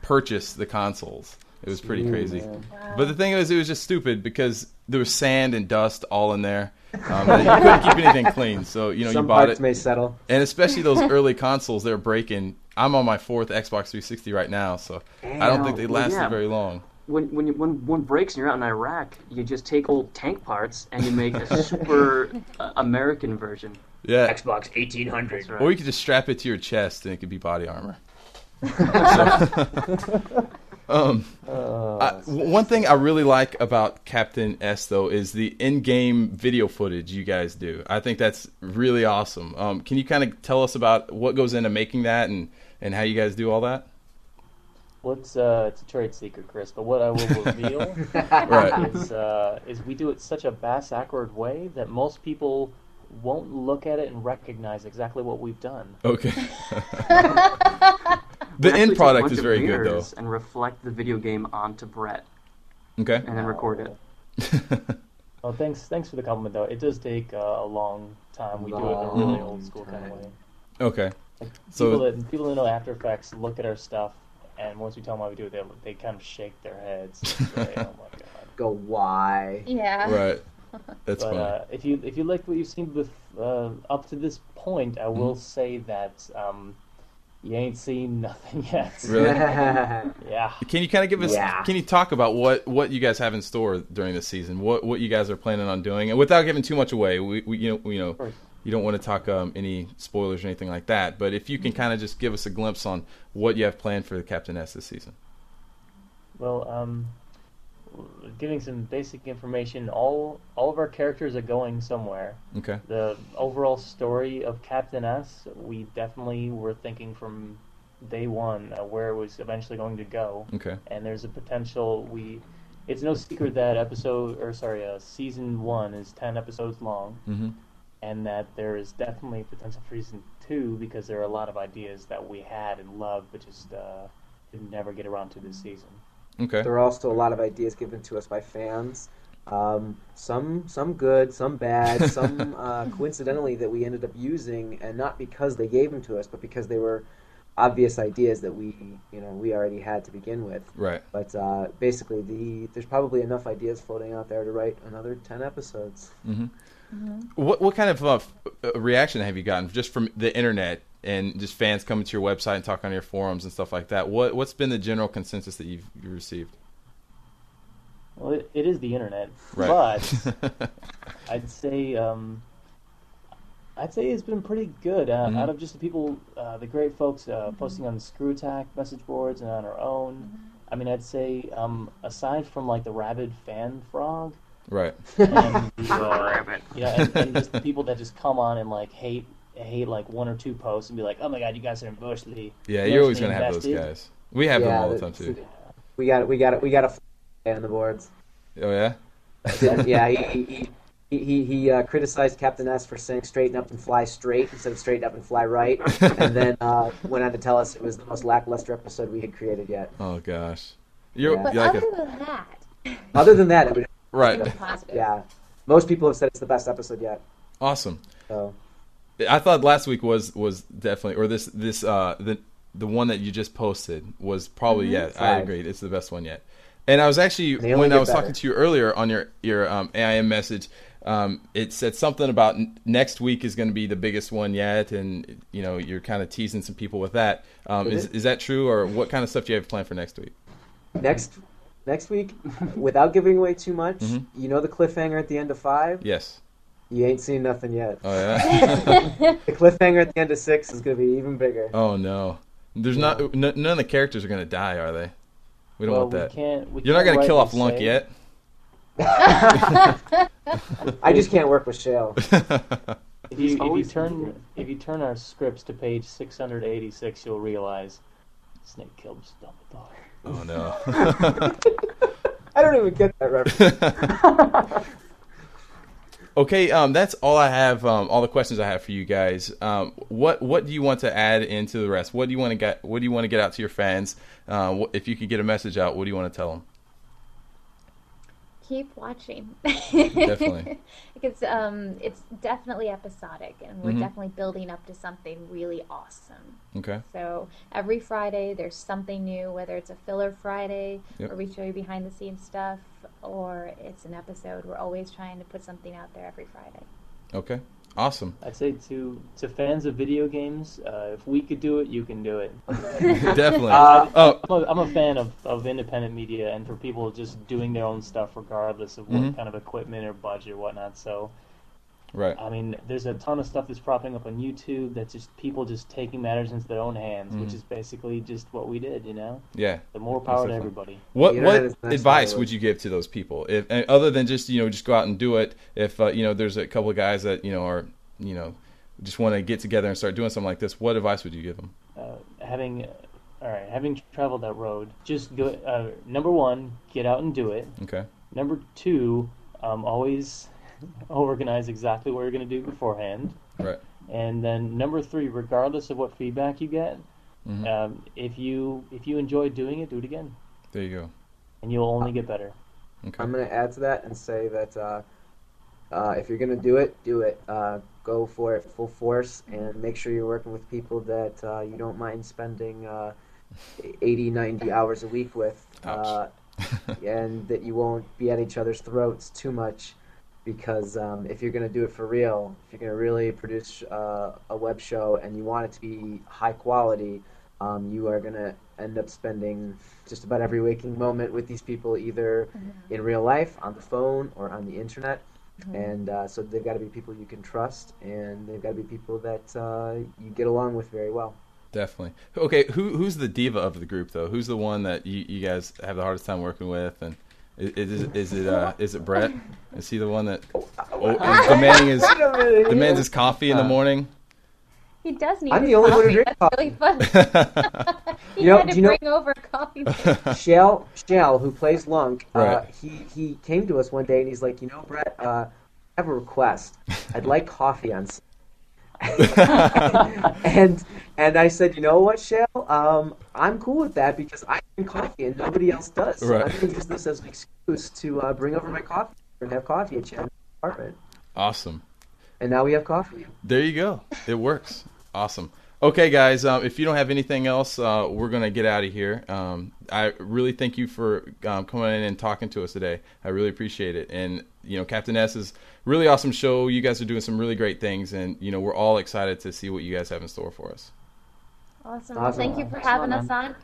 purchase the consoles. It was pretty crazy. man. But the thing is, it was just stupid because there was sand and dust all in there. Um, you couldn't keep anything clean, so you know Some you bought parts it. may settle. And especially those early consoles, they're breaking. I'm on my fourth Xbox 360 right now, so I don't think they Well, lasted yeah. very long. When when you, when one breaks and you're out in Iraq, you just take old tank parts and you make a super uh, American version. Yeah, Xbox 1800. Right. or you could just strap it to your chest and it could be body armor. So- um, Uh, I, w- one thing I really like about Captain S though is the in-game video footage you guys do. I think that's really awesome. Um, can you kind of tell us about what goes into making that and and how you guys do all that? What's uh, it's a trade secret, Chris. But what I will reveal Right. is uh, is we do it such a bass awkward way that most people won't look at it and recognize exactly what we've done. Okay. We the end product is of very good though. And reflect the video game onto Brett, Okay. and then record it. Oh, thanks, thanks for the compliment, though. It does take uh, a long time. We do it in a really old school kind of way. okay. Like, So- people that people that know After Effects look at our stuff, and once we tell them how we do it, they they kind of shake their heads. and say, oh my god! Go why? Yeah. Right. That's But funny. uh, if you if you liked what you've seen with, uh, up to this point, I will Mm-hmm. say that um, you ain't seen nothing yet. Really? Yeah. Can you kind of give us? Yeah. Can you talk about what what you guys have in store during the season? What what you guys are planning on doing, and without giving too much away, we, we you know you know you don't want to talk um, any spoilers or anything like that. But if you can kind of just give us a glimpse on what you have planned for the Captain S this season. Well, um, giving some basic information, all all of our characters are going somewhere. Okay. The overall story of Captain S, we definitely were thinking from day one uh, where it was eventually going to go. Okay. and there's a potential we it's no secret that episode or sorry uh, season one is 10 episodes long Mm-hmm. and that there is definitely potential for season two because there are a lot of ideas that we had and loved but just uh, didn't never get around to this season Okay. There are also a lot of ideas given to us by fans. Um, some some good, some bad, some uh, coincidentally that we ended up using, and not because they gave them to us, but because they were obvious ideas that we you know we already had to begin with. Right. But uh, basically, the there's probably enough ideas floating out there to write another ten episodes. Mm-hmm. What what kind of uh, reaction have you gotten just from the internet and just fans coming to your website and talking on your forums and stuff like that? What what's been the general consensus that you've you received? well it, it is the internet Right. but I'd say um, I'd say it's been pretty good. Uh, Mhm. Out of just the people, uh, the great folks uh, posting on the ScrewAttack message boards and on our own. I mean, I'd say um, aside from like the rabid fan frog right. and the, uh, you know, and, and just the people that just come on and like hate hate like one or two posts and be like, oh my god, you guys are emotionally Yeah, you're always gonna have those guys. We have them all the the- time too. We got it. we got it. we got a fly on the boards. Oh yeah. yeah, he he he, he, he uh, criticized Captain S for saying straighten up and fly straight instead of straighten up and fly right, and then uh, went on to tell us it was the most lackluster episode we had created yet. Oh gosh. You're, Yeah. But you're like other a, than that, Other than that, it was, right. it's positive. yeah, most people have said it's the best episode yet. Awesome. So I thought last week was was definitely or this this uh the the one that you just posted was probably yeah I Five. agreed it's the best one yet. And I was actually when I was better. talking to you earlier on your your um, AIM message, um, it said something about n- next week is going to be the biggest one yet, and you know you're kind of teasing some people with that. Um, Is is it? is that true, or what kind of stuff do you have planned for next week? next next week, without giving away too much, Mhm. you know the cliffhanger at the end of five. Yes. You ain't seen nothing yet. Oh yeah. The cliffhanger at the end of six is going to be even bigger. oh no. There's not n- none of the characters are going to die, are they? We don't well, want that. we can't. We You're not can't going to kill off Lunk say- yet. I just can't work with Shale. If you, if you turn if you turn our scripts to page 686, you'll realize Snape killed Dumbledore. Oh no. I don't even get that reference. okay, um, that's all I have. Um, all the questions I have for you guys. Um, what what do you want to add into the rest? What do you want to get? What do you want to get out to your fans? Uh, if you could get a message out, what do you want to tell them? Keep watching. Definitely. because um, it's definitely episodic, and we're Mhm. definitely building up to something really awesome. Okay. So every Friday there's something new, whether it's a filler Friday Yep. where we show you behind the scenes stuff, or it's an episode. We're always trying to put something out there every Friday. Okay. Awesome. I'd say to to fans of video games, uh, if we could do it, you can do it. Definitely. Uh, oh, I'm a, I'm a fan of, of independent media and for people just doing their own stuff regardless of what Mhm. kind of equipment or budget or whatnot. So, right. I mean, there's a ton of stuff that's propping up on YouTube that's just people just taking matters into their own hands, which Mhm. is basically just what we did, you know? Yeah. The more power to everybody. What The what internet is the next advice would you give to those people? If other than just you know just go out and do it. If uh, you know there's a couple of guys that you know are you know just want to get together and start doing something like this, what advice would you give them? uh, having all right having traveled that road just go uh, number one get out and do it Okay. number two um, always organize exactly what you're going to do beforehand Right. and then number three regardless of what feedback you get Mhm. um, if you if you enjoy doing it do it again There you go. and you'll only get better Okay. I'm going to add to that and say that uh, uh, if you're going to do it, do it. Uh, go for it full force and make sure you're working with people that uh, you don't mind spending uh, 80, 90 hours a week with. Uh, and that you won't be at each other's throats too much because um, if you're going to do it for real, if you're going to really produce uh, a web show and you want it to be high quality, um, you are going to end up spending just about every waking moment with these people either in real life, on the phone, or on the internet. and uh, so they've got to be people you can trust, and they've got to be people that uh, you get along with very well. Definitely. Okay, who who's the diva of the group though? Who's the one that you, you guys have the hardest time working with? And is, is, is it uh, is it Brett? Is he the one that oh, is demanding his Wait a minute demands his coffee in the Uh, morning? He does need I'm the only one who coffee. drinks That's really fun. he You know- had to you know- bring over coffee. Shell, Shell, who plays Lunk, uh, he he came to us one day and he's like, you know, Brett, uh, I have a request. I'd like coffee on. S-" and and I said, you know what, Shell, um, I'm cool with that because I drink coffee and nobody else does. Right. I'm going to use this as an excuse to uh, bring over my coffee and have coffee at Chad's apartment. Awesome. And now we have coffee. There you go. It works. Awesome. Okay, guys. Um, if you don't have anything else, uh, we're gonna get out of here. Um, I really thank you for um, coming in and talking to us today. I really appreciate it. And you know, Captain S is really awesome show. You guys are doing some really great things, and you know, we're all excited to see what you guys have in store for us. Awesome. Awesome. Thank you for having a us on.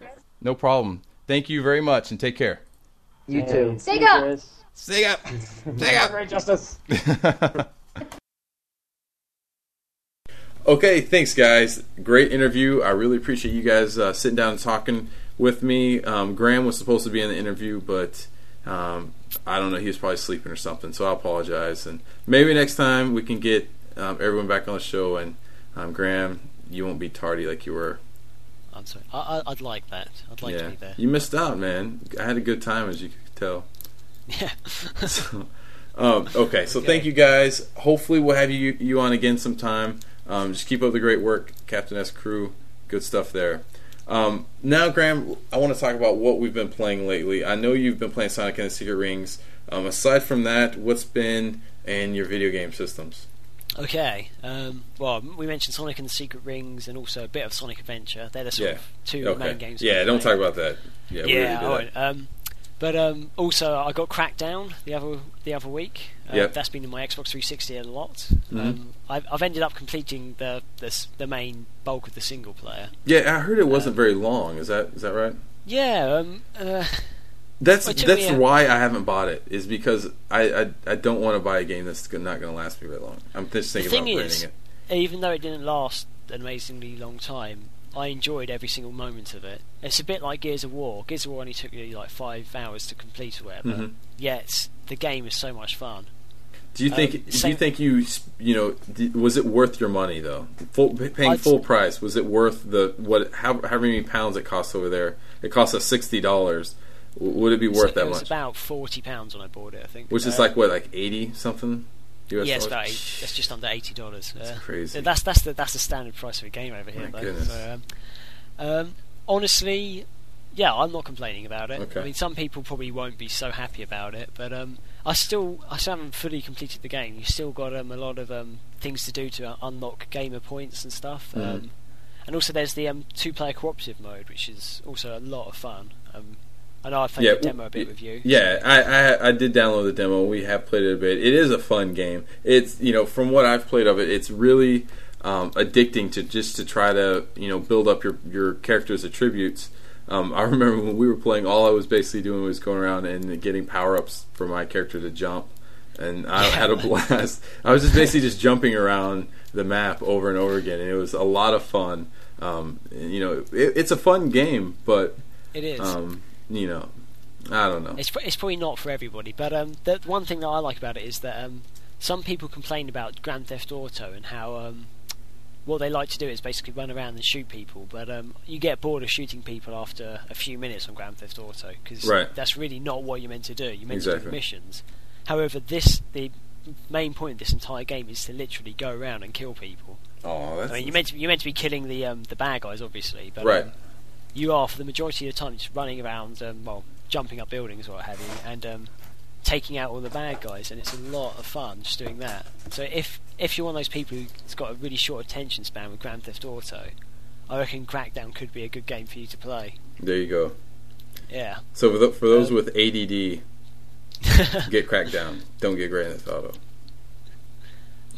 No problem. Thank you very much, and take care. You Hey, too. see you, Sega! up. See up. Have Great justice. Okay, thanks, guys. Great interview. I really appreciate you guys uh, sitting down and talking with me. Um, Graham was supposed to be in the interview, but um, I don't know. He was probably sleeping or something, so I apologize. And maybe next time we can get um, everyone back on the show. And um, Graham, you won't be tardy like you were. I'm sorry. I, I'd like that. I'd like to be there. you missed out, man. I had a good time, as you could tell. Yeah. So, um, okay, so Okay. thank you guys. Hopefully, we'll have you you on again sometime. Um, just keep up the great work, Captain S crew. Good stuff there. Um, now, Graham, I want to talk about what we've been playing lately. I know you've been playing Sonic and the Secret Rings. Um, aside from that, what's been in your video game systems? Okay. Um, well, we mentioned Sonic and the Secret Rings, and also a bit of Sonic Adventure. They're the sort Yeah. of two Okay. main games. yeah, don't talk about that. Yeah, Yeah, did won't. Um, but um, also, I got Crackdown the other the other week. Uh, Yep. That's been in my Xbox 360 a lot. Mhm. Um, I've, I've ended up completing the, the the main bulk of the single player. Yeah, I heard it wasn't Um, very long. Is that is that right? Yeah. Um, uh, That's Well, it took that's a- why I haven't bought it. Is because I I, I don't want to buy a game that's not going to last me very long. I'm just the thinking thing about is, it. even though it didn't last an amazingly long time, I enjoyed every single moment of it. It's a bit like Gears of War. Gears of War only took you like five hours to complete or whatever. Mhm. Yet the game is so much fun. Do you think? Um, do you think you you know? was it worth your money though? Full, paying I'd- full price was it worth the what? How however many pounds it costs over there? It costs us sixty dollars. Would it be worth So that it was much? about forty pounds when I bought it. I think. Which is Uh, like what, like eighty something? US yeah, it's about eight, that's just under eighty dollars. That's crazy. That's that's the that's the standard price of a game over here. My though. So, um, um, honestly, yeah, I'm not complaining about it. Okay. I mean, some people probably won't be so happy about it, but um, I still I still haven't fully completed the game. You still got um, a lot of um, things to do to uh, unlock gamer points and stuff. Mhm. Um, and also, there's the um, two-player cooperative mode, which is also a lot of fun. I know I played Yeah, the demo a bit with you. Yeah, I, I I did download the demo. We have played it a bit. It is a fun game. It's you know from what I've played of it, it's really um, addicting to just to try to you know build up your your character's attributes. Um, I remember when we were playing, all I was basically doing was going around and getting power ups for my character to jump, and I had a blast. I was just basically just jumping around the map over and over again, and it was a lot of fun. Um, you know, it, it's a fun game, but It is. um, you know, I don't know. It's it's probably not for everybody, but um, the one thing that I like about it is that um, some people complain about Grand Theft Auto and how um, what they like to do is basically run around and shoot people, but um, you get bored of shooting people after a few minutes on Grand Theft Auto because Right. that's really not what you're meant to do. You're meant to do missions. However, this the main point of this entire game is to literally go around and kill people. Oh, that's I mean, you're meant to, you're meant to be killing the um, the bad guys, obviously, but Right. um, you are for the majority of the time just running around, um, well, jumping up buildings or what have you, and um, taking out all the bad guys, and it's a lot of fun just doing that. So if if you're one of those people who's got a really short attention span with Grand Theft Auto, I reckon Crackdown could be a good game for you to play. there you go. Yeah. So for, th- for those Um, with ADD, get Crackdown. Don't get Grand Theft Auto.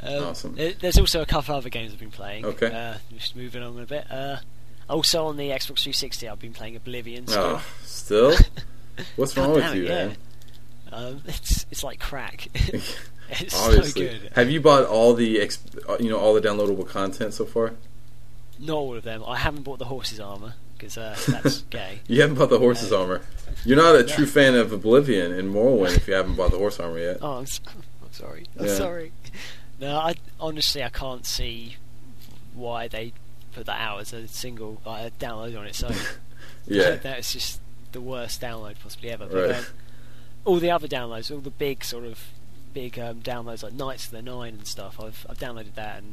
Um, Awesome. There's also a couple other games I've been playing. Okay. Uh, just moving on a bit. Uh, also on the Xbox 360, I've been playing Oblivion. Still. Oh, still? What's wrong with you, it, yeah. man? Um, it's it's like crack. It's Obviously, so good. have you bought all the ex- uh, you know all the downloadable content so far? Not all of them. I haven't bought the horse's armor because uh, that's gay. You haven't bought the horse's Uh, armor. You're not a true fan of Oblivion and Morrowind if you haven't bought the horse armor yet. Oh, I'm, s- I'm sorry. I'm Yeah. sorry. No, I honestly I can't see why they put that out as a single like, a download on its own. Yeah, that was just the worst download possibly ever. Right. Um, all the other downloads, all the big sort of big um, downloads like Knights of the Nine and stuff, I've I've downloaded that and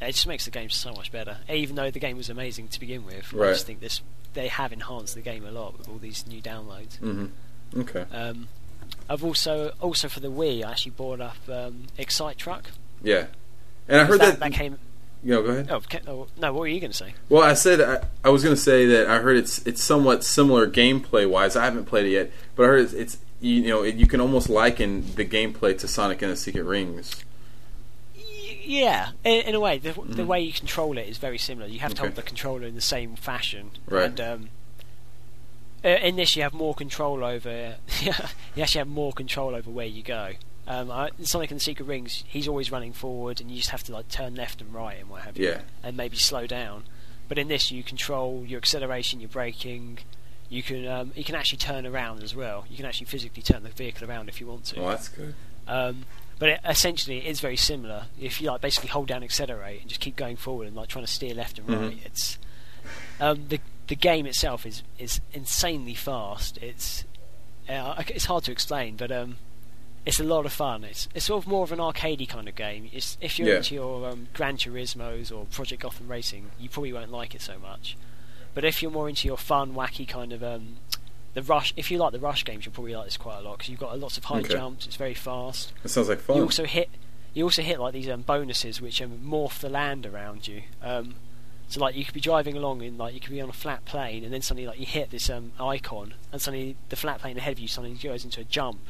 it just makes the game so much better. Even though the game was amazing to begin with, I just think this they have enhanced the game a lot with all these new downloads. hmm Okay. Um, I've also also for the Wii, I actually bought up um, Excite Truck. Yeah, and I heard that, that. that came. You know, go ahead. Oh, ca- oh, no, what were you going to say? Well, I said I, I was going to say that I heard it's it's somewhat similar gameplay wise. I haven't played it yet, but I heard it's, it's you know it, you can almost liken the gameplay to Sonic and the Secret Rings. Y- Yeah, in, in a way, the, the Mhm. way you control it is very similar. You have to Okay. hold the controller in the same fashion, Right. and um, uh, in this you have more control over. you actually have more control over where you go. Um, I, in Sonic and the Secret Rings, he's always running forward, and you just have to like turn left and right and what have you, Yeah. and maybe slow down. But in this, you control your acceleration, your braking. You can um, you can actually turn around as well. You can actually physically turn the vehicle around if you want to. Well, that's good. Um, but it, essentially, it is very similar. If you like, basically hold down accelerate and just keep going forward and like trying to steer left and Mhm. right. It's um, the the game itself is is insanely fast. It's uh, it's hard to explain, but um, it's a lot of fun. It's it's sort of more of an arcadey kind of game. It's, if you're Yeah. into your um, Gran Turismo's or Project Gotham Racing, you probably won't like it so much. But if you're more into your fun, wacky kind of um, the rush, if you like the rush games, you'll probably like this quite a lot because you've got lots of high Okay. jumps. It's very fast. That sounds like fun. You also hit you also hit like these um, bonuses which um, morph the land around you. Um, so like you could be driving along and like you could be on a flat plane and then suddenly like you hit this um, icon and suddenly the flat plane ahead of you suddenly goes into a jump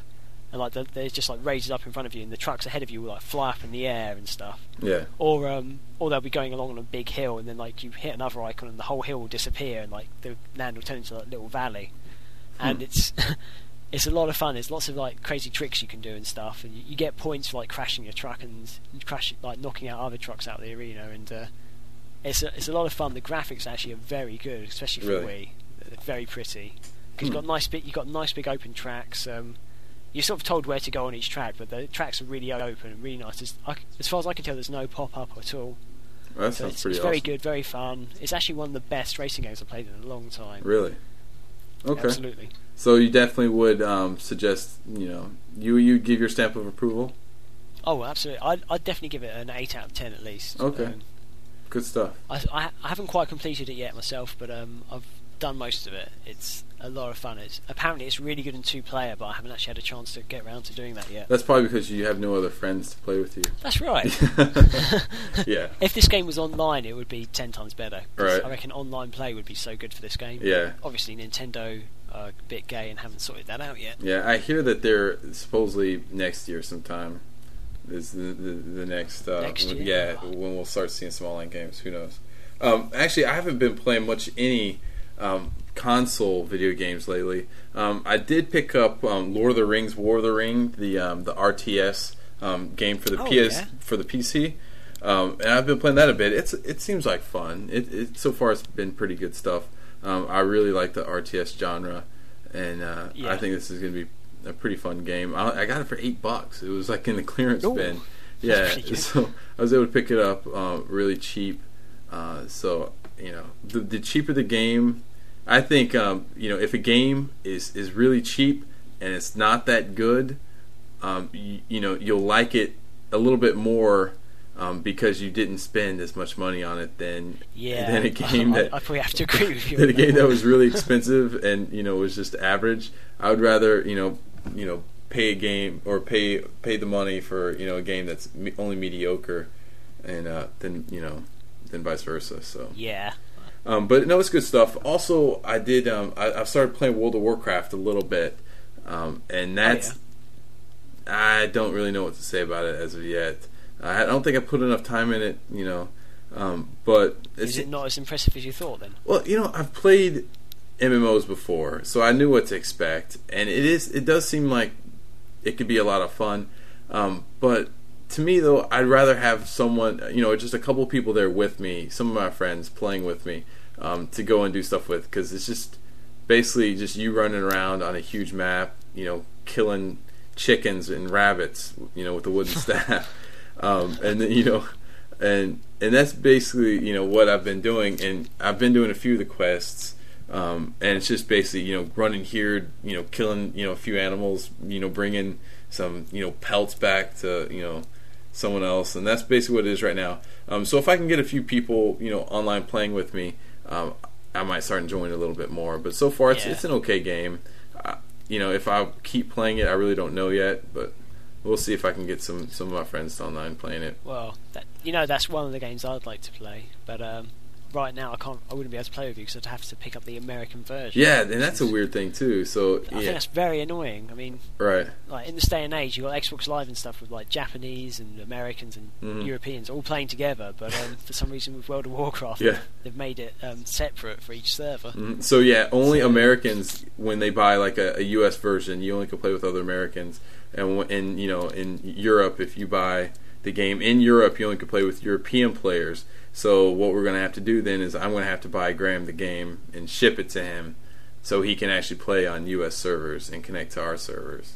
and like the, there's just like raises up in front of you and the trucks ahead of you will like fly up in the air and stuff. yeah. Or um, or they'll be going along on a big hill and then like you hit another icon and the whole hill will disappear and like the land will turn into like, a little valley. And Hmm. it's it's a lot of fun. There's lots of like crazy tricks you can do and stuff, and you, you get points for like crashing your truck and crash like knocking out other trucks out of the arena. And uh, it's a, it's a lot of fun. The graphics actually are very good, especially for Really? Wii. They're very pretty because you've Hmm. got nice bit. You've got nice big open tracks. Um, you're sort of told where to go on each track, but the tracks are really open and really nice. There's, as far as I can tell, there's no pop up at all. Well, that So sounds it's, pretty it's very good, very fun. It's actually one of the best racing games I've played in a long time. Really. Okay. Absolutely. So you definitely would um, suggest you know you you give your stamp of approval. Oh, absolutely. I'd, I'd definitely give it an 8 out of 10 at least. Okay. Um, Good stuff. I, I, I haven't quite completed it yet myself, but um, I've done most of it. It's a lot of fun. It's, apparently, it's really good in two player, but I haven't actually had a chance to get around to doing that yet. That's probably because you have no other friends to play with you. That's right. yeah. If this game was online, it would be 10 times better. Right. I reckon online play would be so good for this game. Yeah. Obviously, Nintendo are a bit gay and haven't sorted that out yet. Yeah, I hear that they're supposedly next year sometime is the the, the next uh, Next year? yeah when we'll start seeing some online games. Who knows? Um, actually, I haven't been playing much any um, console video games lately. Um, I did pick up um, Lord of the Rings: War of the Ring, the um, the RTS um, game for the Oh, PS yeah. for the PC. Um, and I've been playing that a bit. It's it seems like fun. It, it so far it's been pretty good stuff. Um, I really like the RTS genre, and uh, I think this is going to be a pretty fun game. I, I got it for eight bucks. It was like in the clearance Ooh. bin. Yeah, so I was able to pick it up uh, really cheap. Uh, so you know, the, the cheaper the game, I think um, you know if a game is is really cheap and it's not that good, um, you, you know you'll like it a little bit more. Um, because you didn't spend as much money on it than Yeah. than a game that I probably have to agree with you. than a game that was really expensive and you know was just average. I would rather you know you know pay a game or pay pay the money for you know a game that's me- only mediocre, and uh, than you know than vice versa. So, Yeah. Um, but no, it's good stuff. Also, I did um, I, I've started playing World of Warcraft a little bit, um, and that's I don't really know what to say about it as of yet. I don't think I put enough time in it, you know. Um, but it's, Is it not as impressive as you thought then? well, you know, I've played MMOs before, so I knew what to expect, and it is it does seem like it could be a lot of fun. Um, but to me, though, I'd rather have someone, you know, just a couple people there with me, some of my friends playing with me, um, to go and do stuff with, because it's just basically just you running around on a huge map, you know, killing chickens and rabbits, you know, with a wooden staff, um, and then you know, and and that's basically you know what I've been doing, and I've been doing a few of the quests. Um, and it's just basically, you know, running here, you know, killing, you know, a few animals, you know, bringing some, you know, pelts back to, you know, someone else, and that's basically what it is right now. Um, so if I can get a few people, you know, online playing with me, um, I might start enjoying it a little bit more. But so far, it's Yeah. it's an okay game. Uh, you know, if I keep playing it, I really don't know yet, but we'll see if I can get some some of my friends online playing it. Well, that, you know that's one of the games I'd like to play, but um, right now I can't. I wouldn't be able to play with you because I'd have to pick up the American version. Yeah, and that's a weird thing too. So I think that's very annoying. I mean, right. like in this day and age, you got Xbox Live and stuff with like Japanese and Americans and Mhm. Europeans all playing together, but um, for some reason with World of Warcraft, Yeah. they've made it um, separate for each server. Mhm. So yeah, only Americans when they buy like a, a U.S. version, you only can play with other Americans, and and you know in Europe, if you buy the game in Europe, you only can play with European players. So what we're gonna have to do then is I'm gonna have to buy Graham the game and ship it to him, so he can actually play on U.S. servers and connect to our servers.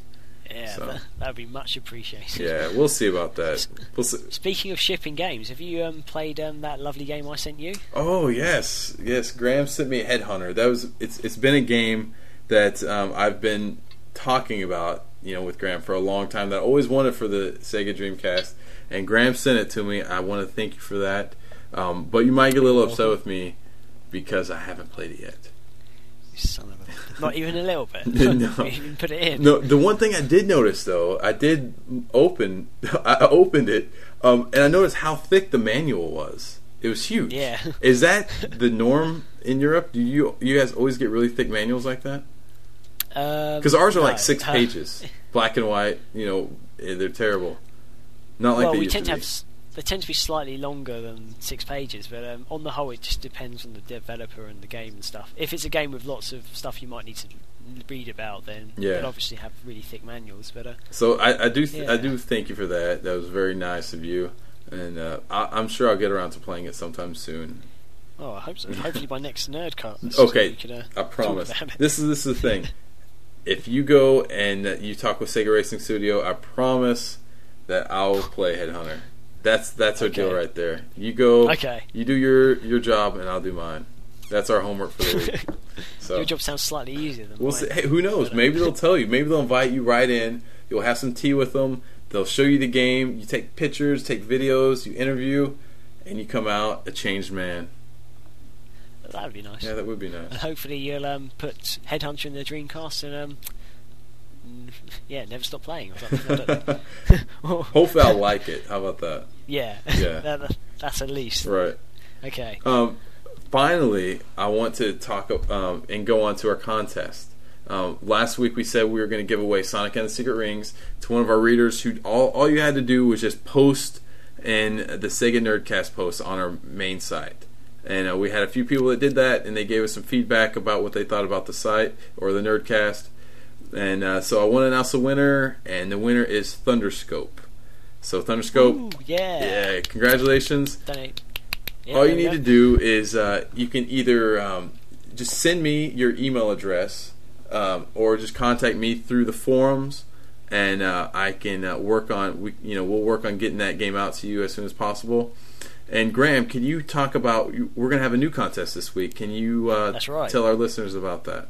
Yeah, So- that would be much appreciated. Yeah, we'll see about that. We'll see. Speaking of shipping games, have you um, played um, that lovely game I sent you? Oh yes, yes. Graham sent me Headhunter. That was it's. It's been a game that um, I've been talking about, you know, with Graham for a long time. That I always wanted for the Sega Dreamcast, and Graham sent it to me. I want to thank you for that. Um, but you might get a little upset with me because I haven't played it yet. You son of a... Not even a little bit. No. you even put it in. No, the one thing I did notice though, I did open, I opened it, um, and I noticed how thick the manual was. It was huge. Yeah. Is that the norm in Europe? Do you you guys always get really thick manuals like that? Um, Because ours are no. like six Uh, pages, black and white. You know, eh, they're terrible. Not like well, they we used tend to to have. They tend to be slightly longer than six pages, but um, on the whole, it just depends on the developer and the game and stuff. If it's a game with lots of stuff you might need to read about, then Yeah. they'll obviously have really thick manuals. But uh, So I, I do th- I do thank you for that. That was very nice of you, and uh, I, I'm sure I'll get around to playing it sometime soon. oh, I hope so. Hopefully by next Nerdcast. Okay, we could, uh, I promise. talk about it. This is this is the thing. If you go and you talk with Sega Racing Studio, I promise that I'll play Headhunter. That's that's our deal right there. You go, Okay. you do your your job, and I'll do mine. That's our homework for the week. So Your job sounds slightly easier than we'll mine. see. Hey, who knows? Maybe they'll tell you. Maybe they'll invite you right in. You'll have some tea with them. They'll show you the game. You take pictures, take videos, you interview, and you come out a changed man. That would be nice. Yeah, that would be nice. And hopefully you'll um, put Headhunter in the Dreamcast and um, yeah, never stop playing or something. I don't know. Hopefully, I'll like it. How about that? yeah, Yeah. that, that- that's at least Right. okay. Um, finally, I want to talk um, and go on to our contest. Um, last week we said we were going to give away Sonic and the Secret Rings to one of our readers. Who all all you had to do was just post in the Sega Nerdcast post on our main site. And uh, we had a few people that did that, and they gave us some feedback about what they thought about the site or the Nerdcast. And uh, so I want to announce the winner, and the winner is Thunderscope. So Thunderscope, Ooh, yeah. yeah, congratulations. Yeah, All you need to do is uh, you can either um, just send me your email address um, or just contact me through the forums, and uh, I can uh, work on we you know we'll work on getting that game out to you as soon as possible. And Graham, can you talk about? We're going to have a new contest this week. Can you uh, right. tell our listeners about that?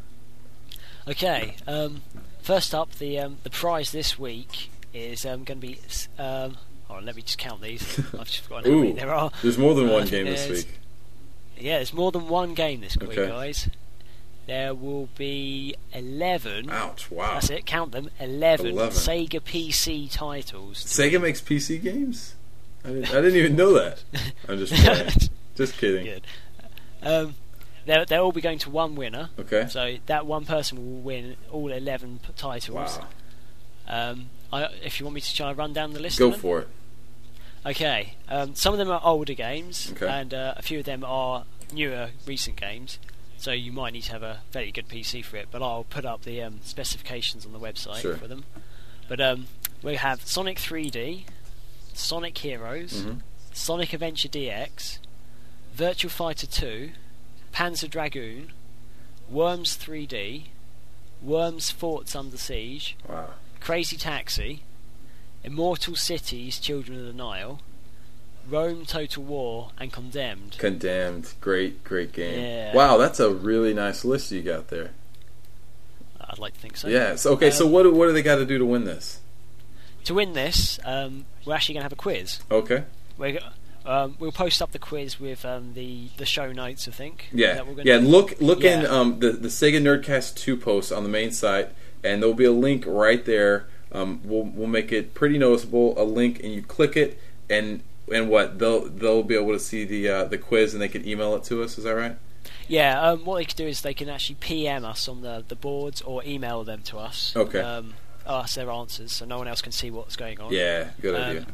Okay. Um, first up, the um, the prize this week is um, going to be. Um, oh, let me just count these. I've just forgotten how many there are. there's more than Uh, one game this week. Yeah, there's more than one game this week, Okay. guys. There will be eleven. Ouch! Wow. That's it. Count them. Eleven, 11. Sega PC titles. Sega makes PC games. I didn't, I didn't even know that. I'm just just kidding. Good. Um, they'll, they'll all be going to one winner. Okay. So that one person will win all 11 p- titles. Wow. Um, I, if you want me to try and run down the list, Go for it. Okay. Um, some of them are older games, Okay. and uh, a few of them are newer, recent games. So you might need to have a very good PC for it. But I'll put up the um, specifications on the website Sure. for them. But um, we have Sonic 3D, Sonic Heroes, Mhm. Sonic Adventure DX, Virtua Fighter 2, Panzer Dragoon, Worms 3D, Worms Forts Under Siege, Wow. Crazy Taxi, Immortal Cities Children of the Nile, Rome Total War, and Condemned. Condemned. Great, great game. Yeah. Wow, that's a really nice list you got there. I'd like to think so. Yes. Okay. so Um, what do- what do they got to do to win this? To win this, um, we're actually going to have a quiz. Okay. We're, um, we'll post up the quiz with um, the the show notes. I think. Yeah. that we're Yeah. do? Look look in um, the the Sega Nerdcast two post on the main site, and there'll be a link right there. Um, we'll we'll make it pretty noticeable. A link, and you click it, and and what they'll they'll be able to see the uh, the quiz, and they can email it to us. Is that right? Yeah, um, what they can do is they can actually PM us on the, the boards or email them to us. Okay. Um, us their answers, so no one else can see what's going on. Yeah. Good idea.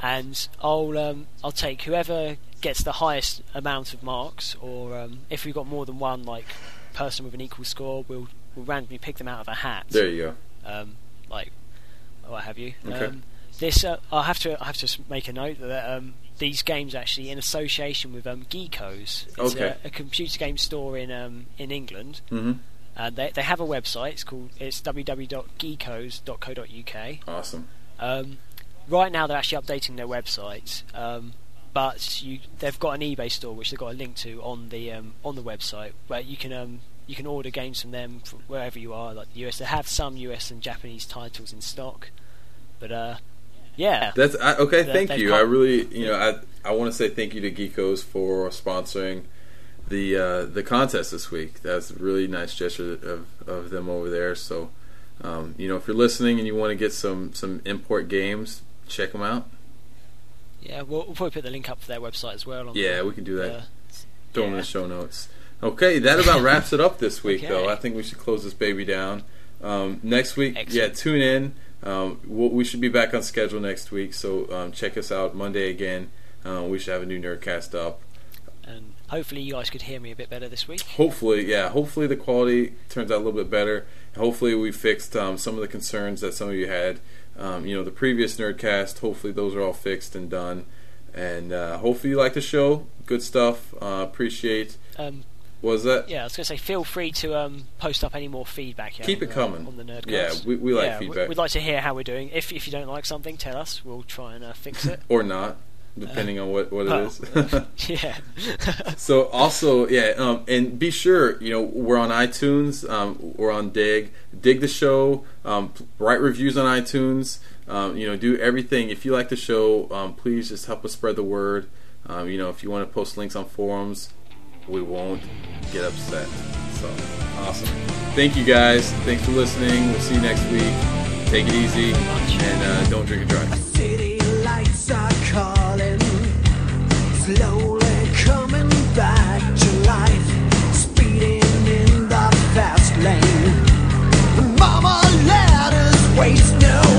And I'll um, I'll take whoever gets the highest amount of marks, or um, if we've got more than one like person with an equal score, we'll we'll randomly pick them out of a hat. There you go. um, like what have you. Okay. Um, this uh, I have to I have to make a note that um, these games are actually in association with um, Geekos. It's Okay. a, a computer game store in um, in England. hmm And they they have a website. It's called it's www.geekos.co.uk. Awesome. Um, right now they're actually updating their website. Um, but you, they've got an eBay store which they've got a link to on the um, on the website where you can um, you can order games from them from wherever you are, like the US. They have some US and Japanese titles in stock, but uh, yeah, That's I, okay. That- thank you. come- I really, you know, I I want to say thank you to Geekos for sponsoring the uh, the contest this week. That's a really nice gesture of, of them over there. So, um, you know, if you're listening and you want to get some some import games, check them out. yeah. We'll, we'll probably put the link up for their website as well. On Yeah, the, we can do that. uh, Throw them in the show notes. Okay, that about wraps it up this week, though. Okay. I think we should close this baby down. Um, next week, yeah, tune in. Um, we'll, we should be back on schedule next week, so um, check us out Monday again. Uh, we should have a new Nerdcast up. and hopefully you guys could hear me a bit better this week. Hopefully, yeah, hopefully the quality turns out a little bit better. Hopefully, we fixed um, some of the concerns that some of you had. Um, you know, the previous Nerdcast, hopefully, those are all fixed and done. And uh, hopefully, you like the show. Good stuff. Uh, appreciate. Um, was that? yeah, I was going to say, feel free to um, post up any more feedback. Here Keep it the, coming. on the Nerdcast. Yeah, we- we like Yeah, feedback. We'd like to hear how we're doing. If if you don't like something, tell us. We'll try and uh, fix it. Or not, depending on what, what it well, is. yeah. So also, yeah, um, and be sure, you know, we're on iTunes, um, we're on Digg, dig the show, um, write reviews on iTunes, um, you know, do everything. If you like the show, um, please just help us spread the word. Um, you know, if you want to post links on forums, we won't get upset. So awesome! Thank you guys. Thanks for listening. We'll see you next week. Take it easy and uh, don't drink and drive. Calling, slowly coming back to life, speeding in the fast lane. Mama, let us waste no